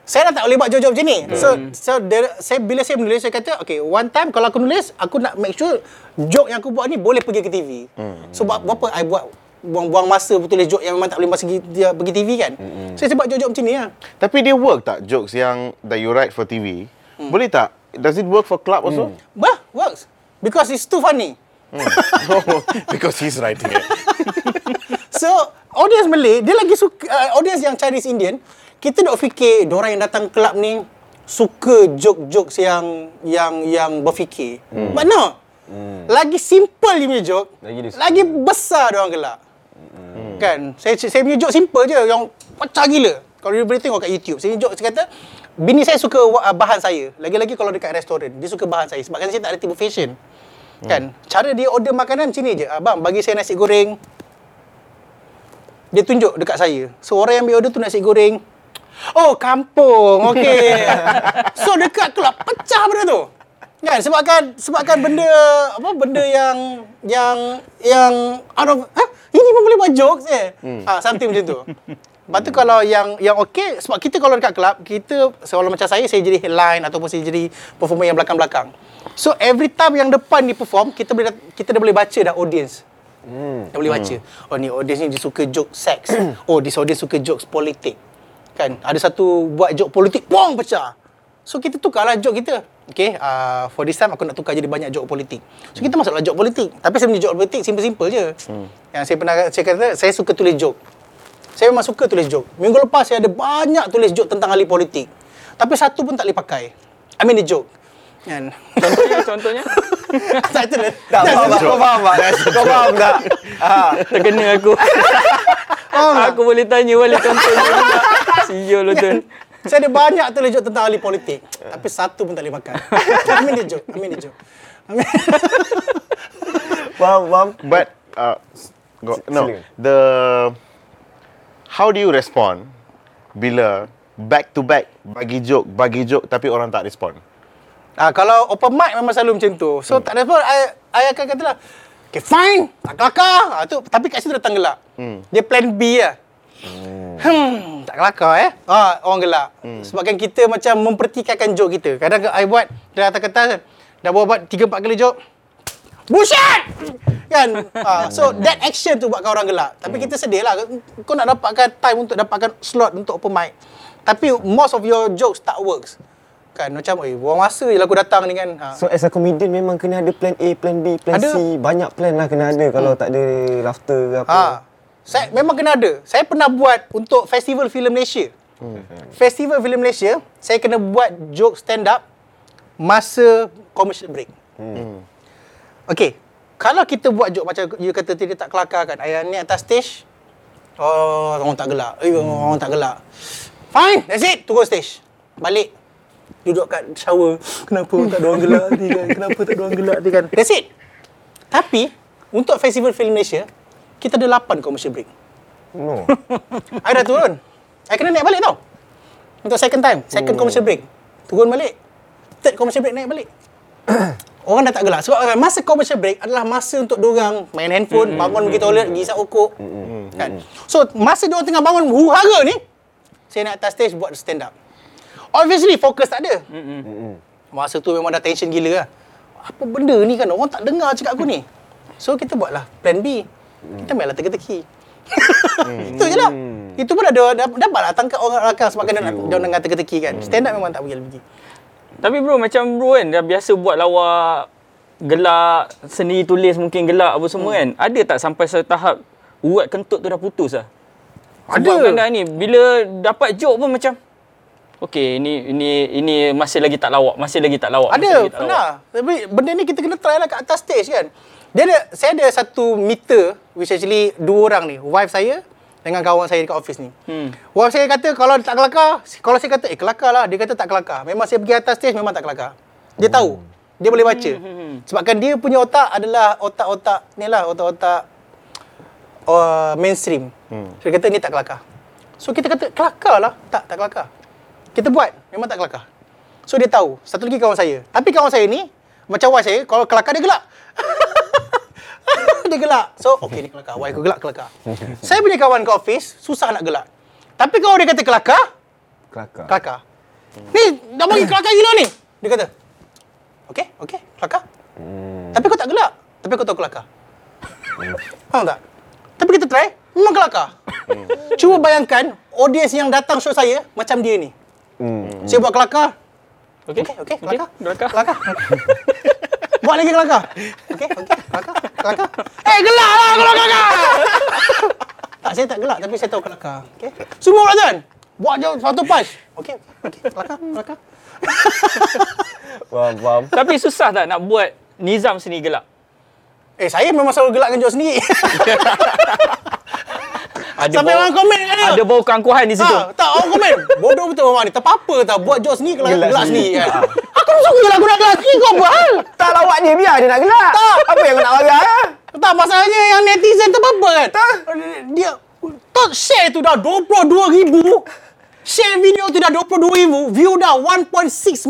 saya dah tak boleh buat joke-joke macam ni. So, so the, saya bila saya menulis, saya kata, okay, one time kalau aku nulis, aku nak make sure joke yang aku buat ni boleh pergi ke TV. So, buat apa I buat buang-buang masa tulis joke yang memang tak boleh masa dia pergi TV kan. So, saya buat joke-joke macam ni lah. Tapi dia work tak jokes yang that you write for TV? Boleh tak? Does it work for club also? Bah, works. Because it's too funny. Because he's writing it. So, audience Malay, dia lagi suka, uh, audience yang Chinese Indian, kita dok fikir orang yang datang kelab ni suka joke-jokes yang yang yang berfikir. Hmm. But no. Hmm. Lagi simple dia punya joke, Lagi lagi besar dia orang gelak. Hmm. Kan? Saya saya punya joke simple je yang pecah gila. Kalau dia boleh tengok kat YouTube. Saya joke saya kata bini saya suka uh, bahan saya. Lagi-lagi kalau dekat restoran, dia suka bahan saya sebab kan saya tak ada tipu fashion. Kan? Cara dia order makanan macam ni je. Abang, bagi saya nasi goreng, dia tunjuk dekat saya. So orang yang ambil order tu nasi goreng. Oh, kampung. Okey. so dekat kelab pecah benda tu. Kan sebabkan sebabkan benda apa benda yang yang yang out of ha ini pun boleh buat jokes eh. Hmm. Ha something macam tu. Lepas tu kalau yang yang okey sebab kita kalau dekat kelab kita seolah macam saya saya jadi headline ataupun saya jadi performer yang belakang-belakang. So every time yang depan ni perform kita boleh kita dah boleh baca dah audience. Hmm. Dah boleh baca. Oh ni audience ni dia suka joke seks. oh this audience suka jokes politik. Kan? Ada satu buat joke politik, pong pecah. So kita tukarlah joke kita. Okay, uh, for this time aku nak tukar jadi banyak joke politik. So kita masuklah joke politik. Tapi saya punya joke politik simple-simple je. Hmm. Yang saya pernah saya kata saya suka tulis joke. Saya memang suka tulis joke. Minggu lepas saya ada banyak tulis joke tentang ahli politik. Tapi satu pun tak boleh pakai. I mean the joke. Kan? Contohnya, contohnya. tak faham tak? Kau faham tak? Kau faham tak? Ah. Terkena aku. aku boleh tanya balik contohnya. Siul lu tu. Saya ada banyak tulis joke tentang ahli politik. Tapi satu pun tak boleh pakai. I mean the joke. Mean the joke. Mean, Faham, faham? But uh, go, no, the how do you respond bila back to back bagi joke, bagi joke tapi orang tak respond? Ah, kalau open mic memang selalu macam tu. So hmm. tak pun I, I akan katalah Okay fine Tak kelakar ah, tu, Tapi kat situ datang gelak hmm. Dia plan B lah hmm. Hmm Tak kelakar eh ah, Orang gelak hmm. Sebabkan kita macam Mempertikaikan joke kita Kadang I buat Dah atas kertas kan Dah buat 3-4 kali joke Bullshit! Kan? ah, so that action tu buatkan orang gelak Tapi kita sedih lah Kau nak dapatkan time Untuk dapatkan slot Untuk open mic Tapi most of your jokes tak works Kan macam eh buang masa je lah aku datang ni kan. Ha. So as a comedian memang kena ada plan A, plan B, plan Ada. C. Banyak plan lah kena ada kalau tak ada laughter ke apa. Ha. Saya memang kena ada. Saya pernah buat untuk Festival Filem Malaysia. Hmm. Festival Filem Malaysia, saya kena buat joke stand up masa commercial break. Hmm. Okay. Kalau kita buat joke macam you kata tadi tak kelakar kan. Ayah ni atas stage. Oh, orang tak gelak. Eh, orang tak gelak. Fine, that's it. Turun stage. Balik. Duduk kat shower. Kenapa tak ada orang gelak ni kan? Kenapa tak ada orang gelak ni kan? That's it. Tapi, untuk Festival Film Malaysia, kita ada 8 commercial break. No. I dah turun. I kena naik balik tau. Untuk second time. Second Hmm. commercial break. Turun balik. Third commercial break naik balik. Orang dah tak gelak. Sebab masa commercial break adalah masa untuk diorang main handphone, Hmm, bangun pergi toilet, pergi isap okok. Kan? So, masa diorang tengah bangun huru-hara ni, saya naik atas stage buat stand up. Obviously, fokus tak ada. Masa tu memang dah tension gila lah. Apa benda ni kan? Orang tak dengar cakap aku ni. So, kita buatlah plan B. Kita mainlah teka-teki. Itu je lah. Itu pun ada dapat lah tangkap orang belakang sebab kena dia orang dengan teka-teki kan. Stand up memang tak boleh pergi. Tapi bro macam bro kan dah biasa buat lawak gelak sendiri tulis mungkin gelak apa semua kan. Ada tak sampai satu tahap urat kentut tu dah putus lah? Ada. Sebab ni bila dapat joke pun macam Okey, ini ini ini masih lagi tak lawak, masih lagi tak lawak. Ada, tak pernah. Tapi benda ni kita kena try lah kat atas stage kan. Dia ada, saya ada satu meter which actually dua orang ni. Wife saya dengan kawan saya dekat office ni. Hmm. Wife saya kata kalau tak kelakar, kalau saya kata eh kelakar lah. Dia kata tak kelakar. Memang saya pergi atas stage memang tak kelakar. Dia tahu. Dia boleh baca. Sebabkan dia punya otak adalah otak-otak ni lah, otak-otak uh, mainstream. So, dia kata ni tak kelakar. So kita kata kelakar lah. Tak, tak kelakar. Kita buat, memang tak kelakar. So dia tahu. Satu lagi kawan saya. Tapi kawan saya ni, macam wife saya, kalau kelakar dia gelak. dia gelak. So, okey ni kelakar. Wife aku gelak, kelakar. saya punya kawan kat office, susah nak gelak. Tapi kalau dia kata kelakar, Kelakar. kelakar. Ni, dah bagi kelakar gila ni. Dia kata, okey, okey, kelakar. Tapi kau tak gelak. Tapi kau tahu kelakar. Faham tak? Tapi kita try, memang kelakar. Cuba bayangkan, audience yang datang show saya, macam dia ni. Hmm. Saya buat kelakar. Okey. Okey, okey, kelakar. Kelakar. Kelakar. buat lagi kelakar. Okey, okey, kelakar. Kelakar. Eh, gelak lah kalau kelakar. tak, saya tak gelak tapi saya tahu kelakar. Okey. Semua orang Buat je satu punch. Okey, okey, kelakar, kelakar. Faham, faham. Tapi susah tak nak buat Nizam sendiri gelak? Eh, saya memang selalu gelak dengan joke sendiri. Ada Sampai bau- orang komen kan. Ada bau keangkuhan di situ. Ha, tak, orang komen. Bodoh betul Mama ni. Tak apa-apa tak. Buat joke sendiri gelak, Gelak gelak sendiri. sendiri. Kan. Aku suka gelak, aku nak gelak. Kau apa hal? Tak lawak dia, biar dia nak gelak. Tak. Apa yang nak marah eh? Tak, masalahnya yang netizen tu kan? Dia, tak share tu dah 22 ribu. Share video tu dah 22 ribu. View dah 1.6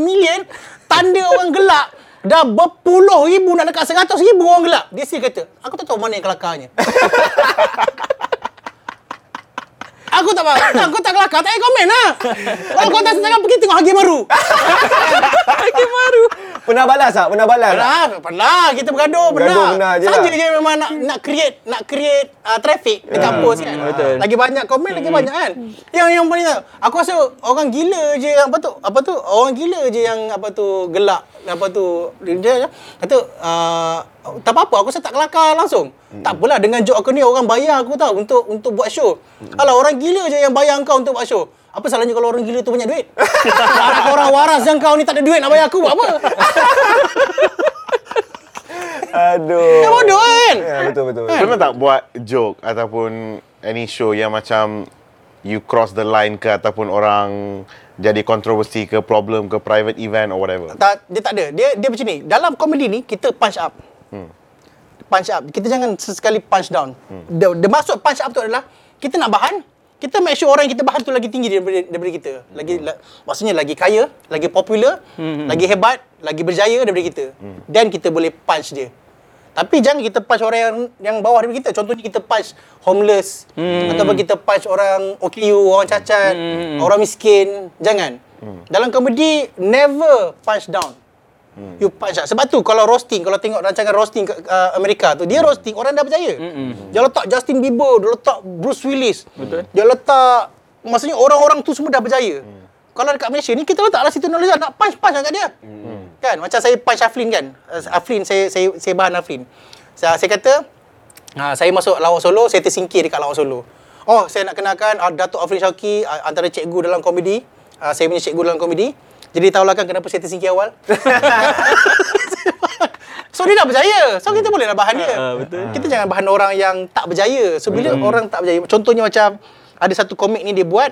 million. Tanda orang gelak. Dah berpuluh ribu nak dekat 100 ribu orang gelak. Dia sendiri kata, aku tak tahu mana yang kelakarnya. Aku tak faham. Tak, Aku tak kelakar. Tak payah komen lah. Kalau kau tak setengah pergi tengok Hagi Baru. Lagi baru. Pernah balas tak? Pernah balas tak? Pernah, pernah. Kita bergaduh, pernah. Bergaduh pernah je Saja lah. je memang nak nak create nak create uh, traffic dekat post kan. betul. Lagi banyak komen lagi banyak kan. Yang yang paling tak. Aku rasa orang gila je yang apa tu? Apa tu? Orang gila je yang apa tu gelak apa tu dia dia kata uh, tak apa-apa aku rasa tak kelakar langsung. Tak apalah dengan joke aku ni orang bayar aku tau untuk untuk buat show. Alah orang gila je yang bayar kau untuk buat show. Apa salahnya kalau orang gila tu banyak duit? Anak orang waras yang kau ni tak ada duit nak bayar aku buat apa? Aduh. Ya bodoh kan? Ya, betul, betul. betul. Pernah tak buat joke ataupun any show yang macam you cross the line ke ataupun orang jadi kontroversi ke problem ke private event or whatever? Tak, dia tak ada. Dia dia macam ni. Dalam komedi ni kita punch up. Punch up. Kita jangan sesekali punch down. The, the maksud punch up tu adalah kita nak bahan, kita make sure orang yang kita bahan tu lagi tinggi daripada, daripada kita. Lagi la, maksudnya lagi kaya, lagi popular, lagi hebat, lagi berjaya daripada kita. Dan kita boleh punch dia. Tapi jangan kita punch orang yang yang bawah daripada kita. Contohnya kita punch homeless ataupun kita punch orang OKU, orang cacat, orang miskin. Jangan. Dalam komedi never punch down. You punch up. Sebab tu kalau roasting, kalau tengok rancangan roasting ke uh, Amerika tu, dia roasting orang dah percaya. Dia letak Justin Bieber, dia letak Bruce Willis. Betul. Dia letak maksudnya orang-orang tu semua dah berjaya. kalau dekat Malaysia ni kita letaklah situ knowledge nak punch punch kat dia. Hmm. Kan macam saya punch Aflin kan. Uh, Aflin saya saya saya bahan Aflin. Saya, saya kata ha, saya masuk lawak solo, saya tersingkir dekat lawak solo. Oh, saya nak kenalkan uh, Datuk Aflin Syauki uh, antara cikgu dalam komedi. Uh, saya punya cikgu dalam komedi. Jadi tahulah kan kenapa saya tersingkir awal. so dia dah berjaya. So kita boleh lah bahan dia. Ah, betul. Kita jangan bahan orang yang tak berjaya. So bila orang tak berjaya, contohnya macam ada satu komik ni dia buat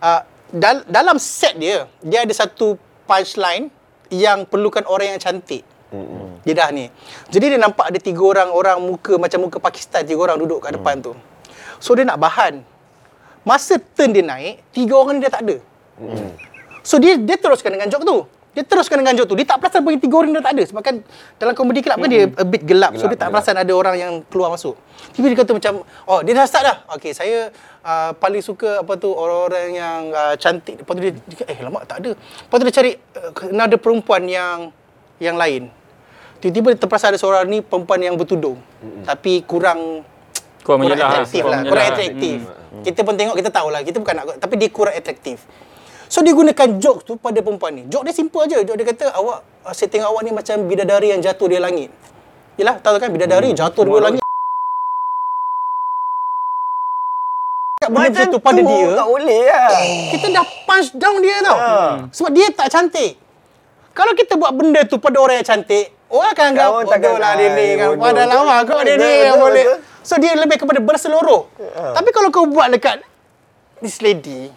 uh, dal- dalam set dia, dia ada satu punchline yang perlukan orang yang cantik. Dia dah ni. Jadi dia nampak ada tiga orang orang muka macam muka Pakistan tiga orang duduk kat depan tu. So dia nak bahan. Masa turn dia naik, tiga orang ni dia tak ada. So dia dia teruskan dengan joke tu. Dia teruskan dengan joke tu. Dia tak perasan bagi tiga orang dia tak ada. Sebab kan dalam comedy club kan dia a bit gelap. so Gelap, dia tak gelap. perasan ada orang yang keluar masuk. Tiba dia kata macam, oh dia dah start dah. Okay saya uh, paling suka apa tu orang-orang yang uh, cantik. Lepas tu dia, dia eh lama tak ada. Lepas tu dia cari uh, ada perempuan yang yang lain. Tiba-tiba dia terperasan ada seorang ni perempuan yang bertudung. Tapi kurang Kurang kurang menyelah. atraktif Kurang lah. Kurang atraktif. Kita pun tengok, kita tahu lah. Kita bukan nak, tapi dia kurang atraktif. So dia gunakan joke tu pada perempuan ni. Joke dia simple aja. Joke dia kata, awak, saya tengok awak ni macam bidadari yang jatuh dari langit. Yelah, tahu kan bidadari jatuh dari langit. Kat benda macam tu pada dia, Tak boleh lah. kita dah punch down dia tau. Sebab dia tak cantik. Kalau kita buat benda tu pada orang yang cantik, orang akan anggap bodoh lah dia ni. ah, Kan. Pada lama kau dia ni yang boleh. So dia lebih kepada berseluruh. Tapi kalau kau buat dekat this lady,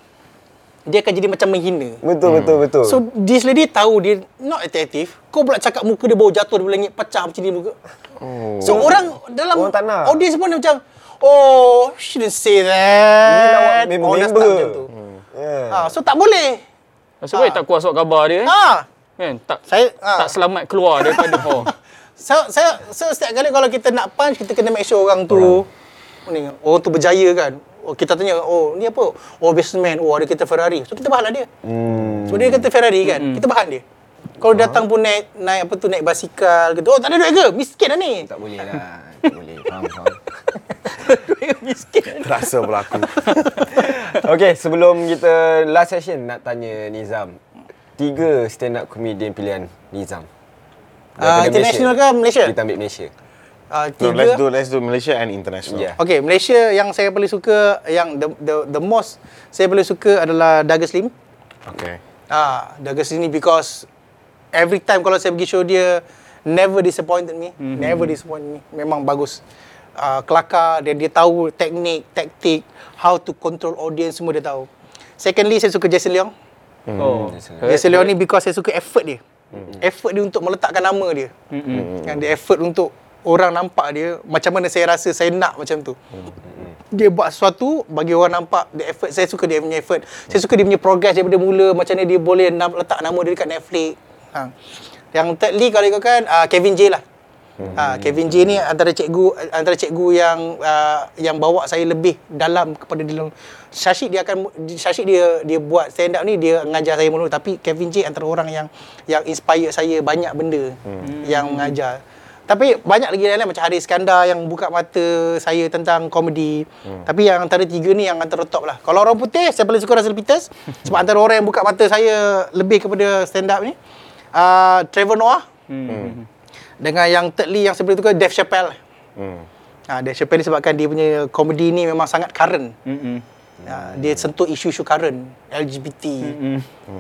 dia akan jadi macam menghina. Betul, betul, betul. So this lady tahu dia not attractive. Kau pula cakap muka dia baru jatuh dari langit pecah macam ni muka. So orang dalam Orang tak nak. audience pun dia macam Oh, shouldn't say that. Ni lawak member- Orang dah member. tu. yeah. Ha, so tak boleh. Sebab tak kuat surat khabar dia. eh. Ha. Kan? Tak Saya ha. tak selamat keluar daripada oh. So, saya so setiap kali kalau kita nak punch kita kena make sure orang tu ni orang tu berjaya kan. Oh, kita tanya, oh ni apa? Oh businessman, oh ada kereta Ferrari. So kita bahan lah dia. Hmm. So dia kata Ferrari kan, kita bahan dia. Kalau datang pun naik naik apa tu naik basikal gitu. Oh tak ada duit ke? Miskin lah ni. Tak boleh lah. Tak boleh. Faham, faham. Miskin. Rasa berlaku. Okay, sebelum kita last session nak tanya Nizam. Tiga stand up comedian pilihan Nizam. Ah, Daripada international ke Malaysia? Kita ambil Malaysia. Uh, No, tiga. let's do let's do Malaysia and international. Yeah. Okay, Malaysia yang saya paling suka yang the the the most saya paling suka adalah Douglas Lim. Okay. Ah, Douglas Lim ni because every time kalau saya pergi show dia never disappointed me, mm-hmm. never disappointed me. Memang bagus. Uh, kelakar dan dia tahu teknik, taktik, how to control audience semua dia tahu. Secondly, saya suka Jason Leong. Oh. Jason Leong ni because saya suka effort dia. Effort dia untuk meletakkan nama dia. Mm-mm. Kan dia effort untuk orang nampak dia macam mana saya rasa saya nak macam tu. Dia buat sesuatu bagi orang nampak the effort. Saya suka dia punya effort. Saya suka dia punya progress daripada mula macam mana dia boleh letak nama dia dekat Netflix. Ha. Yang thirdly kalau ikutkan uh, Kevin J lah. Ha, Kevin J ni antara cikgu antara cikgu yang uh, yang bawa saya lebih dalam kepada dalam Syashik dia akan Syashik dia dia buat stand up ni dia mengajar saya mulu tapi Kevin J antara orang yang yang inspire saya banyak benda hmm. yang mengajar. Tapi banyak lagi lain-lain macam Haris Iskandar yang buka mata saya tentang komedi. Hmm. Tapi yang antara tiga ni yang antara top lah. Kalau orang putih saya paling suka Russell Peters sebab antara orang yang buka mata saya lebih kepada stand up ni. Uh, Trevor Noah Hmm. dengan yang thirdly yang sebelah tu kan Dave Chappelle. Hmm. Ha, Dave Chappelle disebabkan dia punya komedi ni memang sangat current. Mm-mm. Ha, dia sentuh isu-isu current LGBT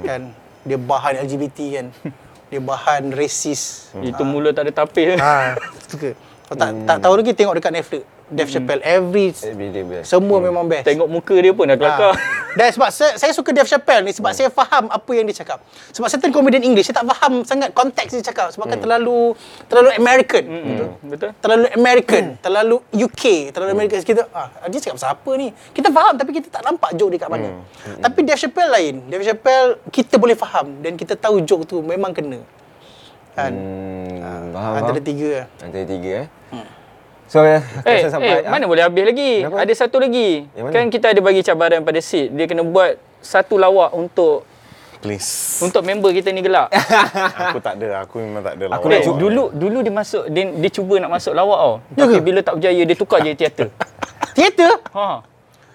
kan. Dia bahan LGBT kan. Dia bahan rasis. Itu mula tak ada tapis. Ha, suka. Kalau tak tak tahu lagi tengok dekat Netflix. Dave Chappelle every Every day best. semua memang best. Tengok muka dia pun dah kelakar. Ha. Dan sebab saya, saya suka Dave Chappelle ni sebab saya faham apa yang dia cakap. Sebab certain comedian English saya tak faham sangat konteks dia cakap sebab kan terlalu terlalu American. Betul. Betul? Terlalu American, terlalu UK, terlalu American kita ah dia cakap pasal apa ni? Kita faham tapi kita tak nampak joke dia kat mana. Tapi Dave Chappelle lain. Dave Chappelle kita boleh faham dan kita tahu joke tu memang kena. Kan? Hmm, faham, Antara faham. tiga. Antara tiga eh. So, eh, Eh, rasa sampai eh, mana boleh habis lagi? Kenapa? Ada satu lagi. Mana? Kan kita ada bagi cabaran pada Sid. Dia kena buat satu lawak untuk Please. untuk member kita ni gelak. aku tak ada. Aku memang tak ada Aku lawan. nak Eh, cuba. dulu dulu dia masuk dia, dia cuba nak masuk lawak tau. Ya Tapi ke? bila tak berjaya dia tukar je teater. Teater? Ha.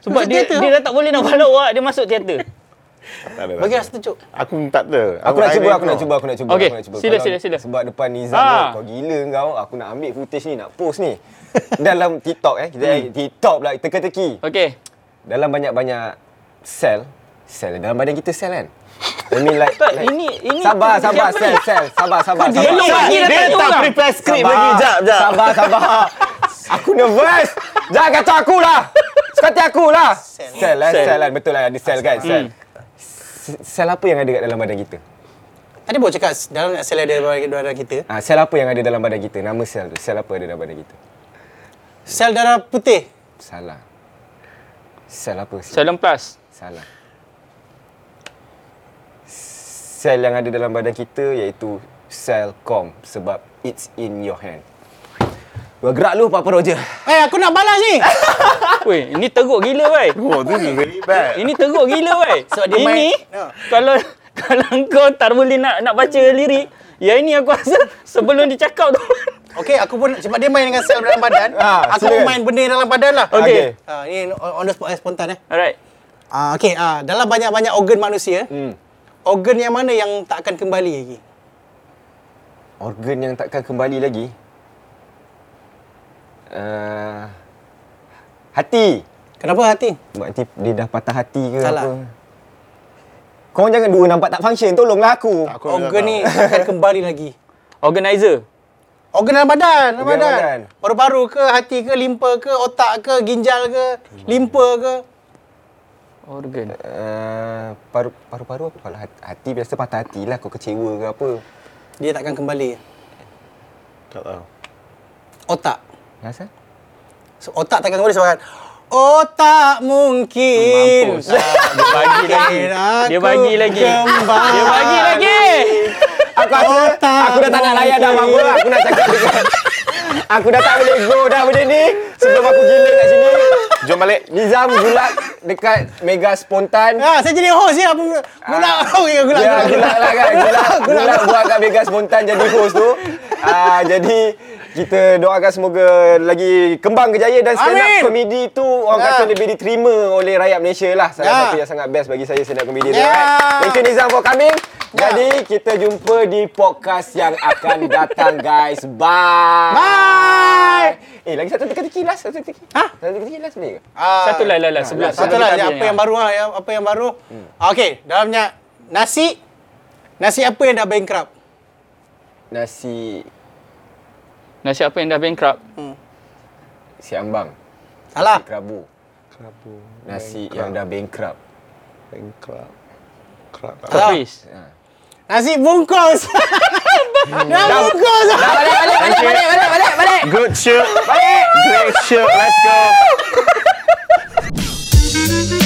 Sebab Masuk dia teater? dia dah tak boleh nak buat lawak, dia masuk teater. Tak ada. Bagi tak lah satu cuk. Aku tak ada. Aku nak I cuba, aku nak know. cuba, aku nak cuba. Okey, aku nak cuba. sila, Kalau- sila, sila. Sebab depan Nizam Ah. kau gila kau. Aku nak ambil footage ni, nak post ni. Dalam TikTok eh. Kita Hmm. TikTok pula, teka-teki. Okey. Dalam banyak-banyak sel, sel dalam badan kita sel kan? I mean like, Tak, like ini ini Sabar, sabar, sel, sel. Sabar, sabar, dia sabar. belum bagi dah Dia tak prepare Sabar. lagi. Jap, jap. Sabar, sabar. Aku nervous. Jangan kata aku lah. Sekati aku lah. Sel. Sel lah, Sel. sel lah. Betul lah, ada sel kan, sel. S- Sel apa yang ada kat dalam badan kita? Tadi baru cakap dalam sel ada dalam badan kita. Ah, sel apa yang ada dalam badan kita? Nama sel tu. Sel apa ada dalam badan kita? Sel darah putih. Salah. Sel apa? Sel. Salon plus. Salah. Sel yang ada dalam badan kita iaitu sel kom sebab it's in your hand. Bergerak lu Papa Roger. Eh, aku nak balas ni. Weh, ini teruk gila wei. Oh, this is very bad. Ini teruk gila wei. Sebab dia ini main- Ha. kalau kalau kau tak boleh nak nak baca lirik, ya ini aku rasa sebelum dia cakap tu. Okey, aku pun sebab dia main dengan sel dalam badan. Ah, aku silakan. main benda dalam badan lah. Okey. Ah, ni on the spot eh, spontan eh. Alright. Ah, okey, ah, dalam banyak-banyak organ manusia, Hmm. organ yang mana yang tak akan kembali lagi? Organ yang takkan kembali lagi. Uh, hati. Kenapa hati? Sebab nanti dia dah patah hati ke Salah. apa. Kau jangan dua nampak tak function. Tolonglah aku. Aku organ ni akan kembali lagi. Organizer. Organ dalam badan, dalam badan. badan. Paru-paru ke, hati ke, limpa ke, otak ke, ginjal ke, limpa ke. Organ. Uh, paru, paru-paru apa? Kalau hati, hati biasa patah hati lah. Kau kecewa ke apa. Dia tak akan kembali. Tak tahu. Otak. Rasa? So, otak takkan sebab Otak mungkin. Mampus. Dia bagi lagi. Dia bagi lagi. Dia bagi lagi. Aku rasa Otak aku dah tak nak layan dah apa Aku nak cakap dengan Aku dah tak boleh go dah benda ni Sebelum aku gila kat sini Jom balik. Nizam gulak dekat Mega Spontan Ha, saya jadi host ya. Gulak. Okey, gulak. Ya, gulak. gulak lah kan. Gulak, gulak buat kat Mega Spontan jadi host tu. Ah, jadi kita doakan semoga lagi kembang kejaya dan stand up komedi tu orang Ya. kata lebih diterima oleh rakyat Malaysia lah. Salah Ya. satu yang sangat best bagi saya stand up komedi tu. Ya. Right? Thank you Nizam for coming. Ya. Jadi kita jumpa di podcast yang akan datang guys. Bye. Bye. Eh lagi satu teka-teki last, satu teki. Ha? Satu teki last boleh ke? Ah, Satu lah, lah, lah. Sebelah. Satu lah apa yang ni. baru lah, ya, apa yang baru. Ah, Okey, dalamnya nasi. Nasi apa yang dah bankrupt? Nasi Nasi apa yang dah bankrupt? si ambang, Salah. kerabu. Kerabu. Nasi yang dah bankrupt. Bankrupt. Kerap. Salah. Caprice. Nasi bungkus. Balik, balik, balik, balik, balik, balik, balik. Good shoot. Balik. Great shoot. Let's go.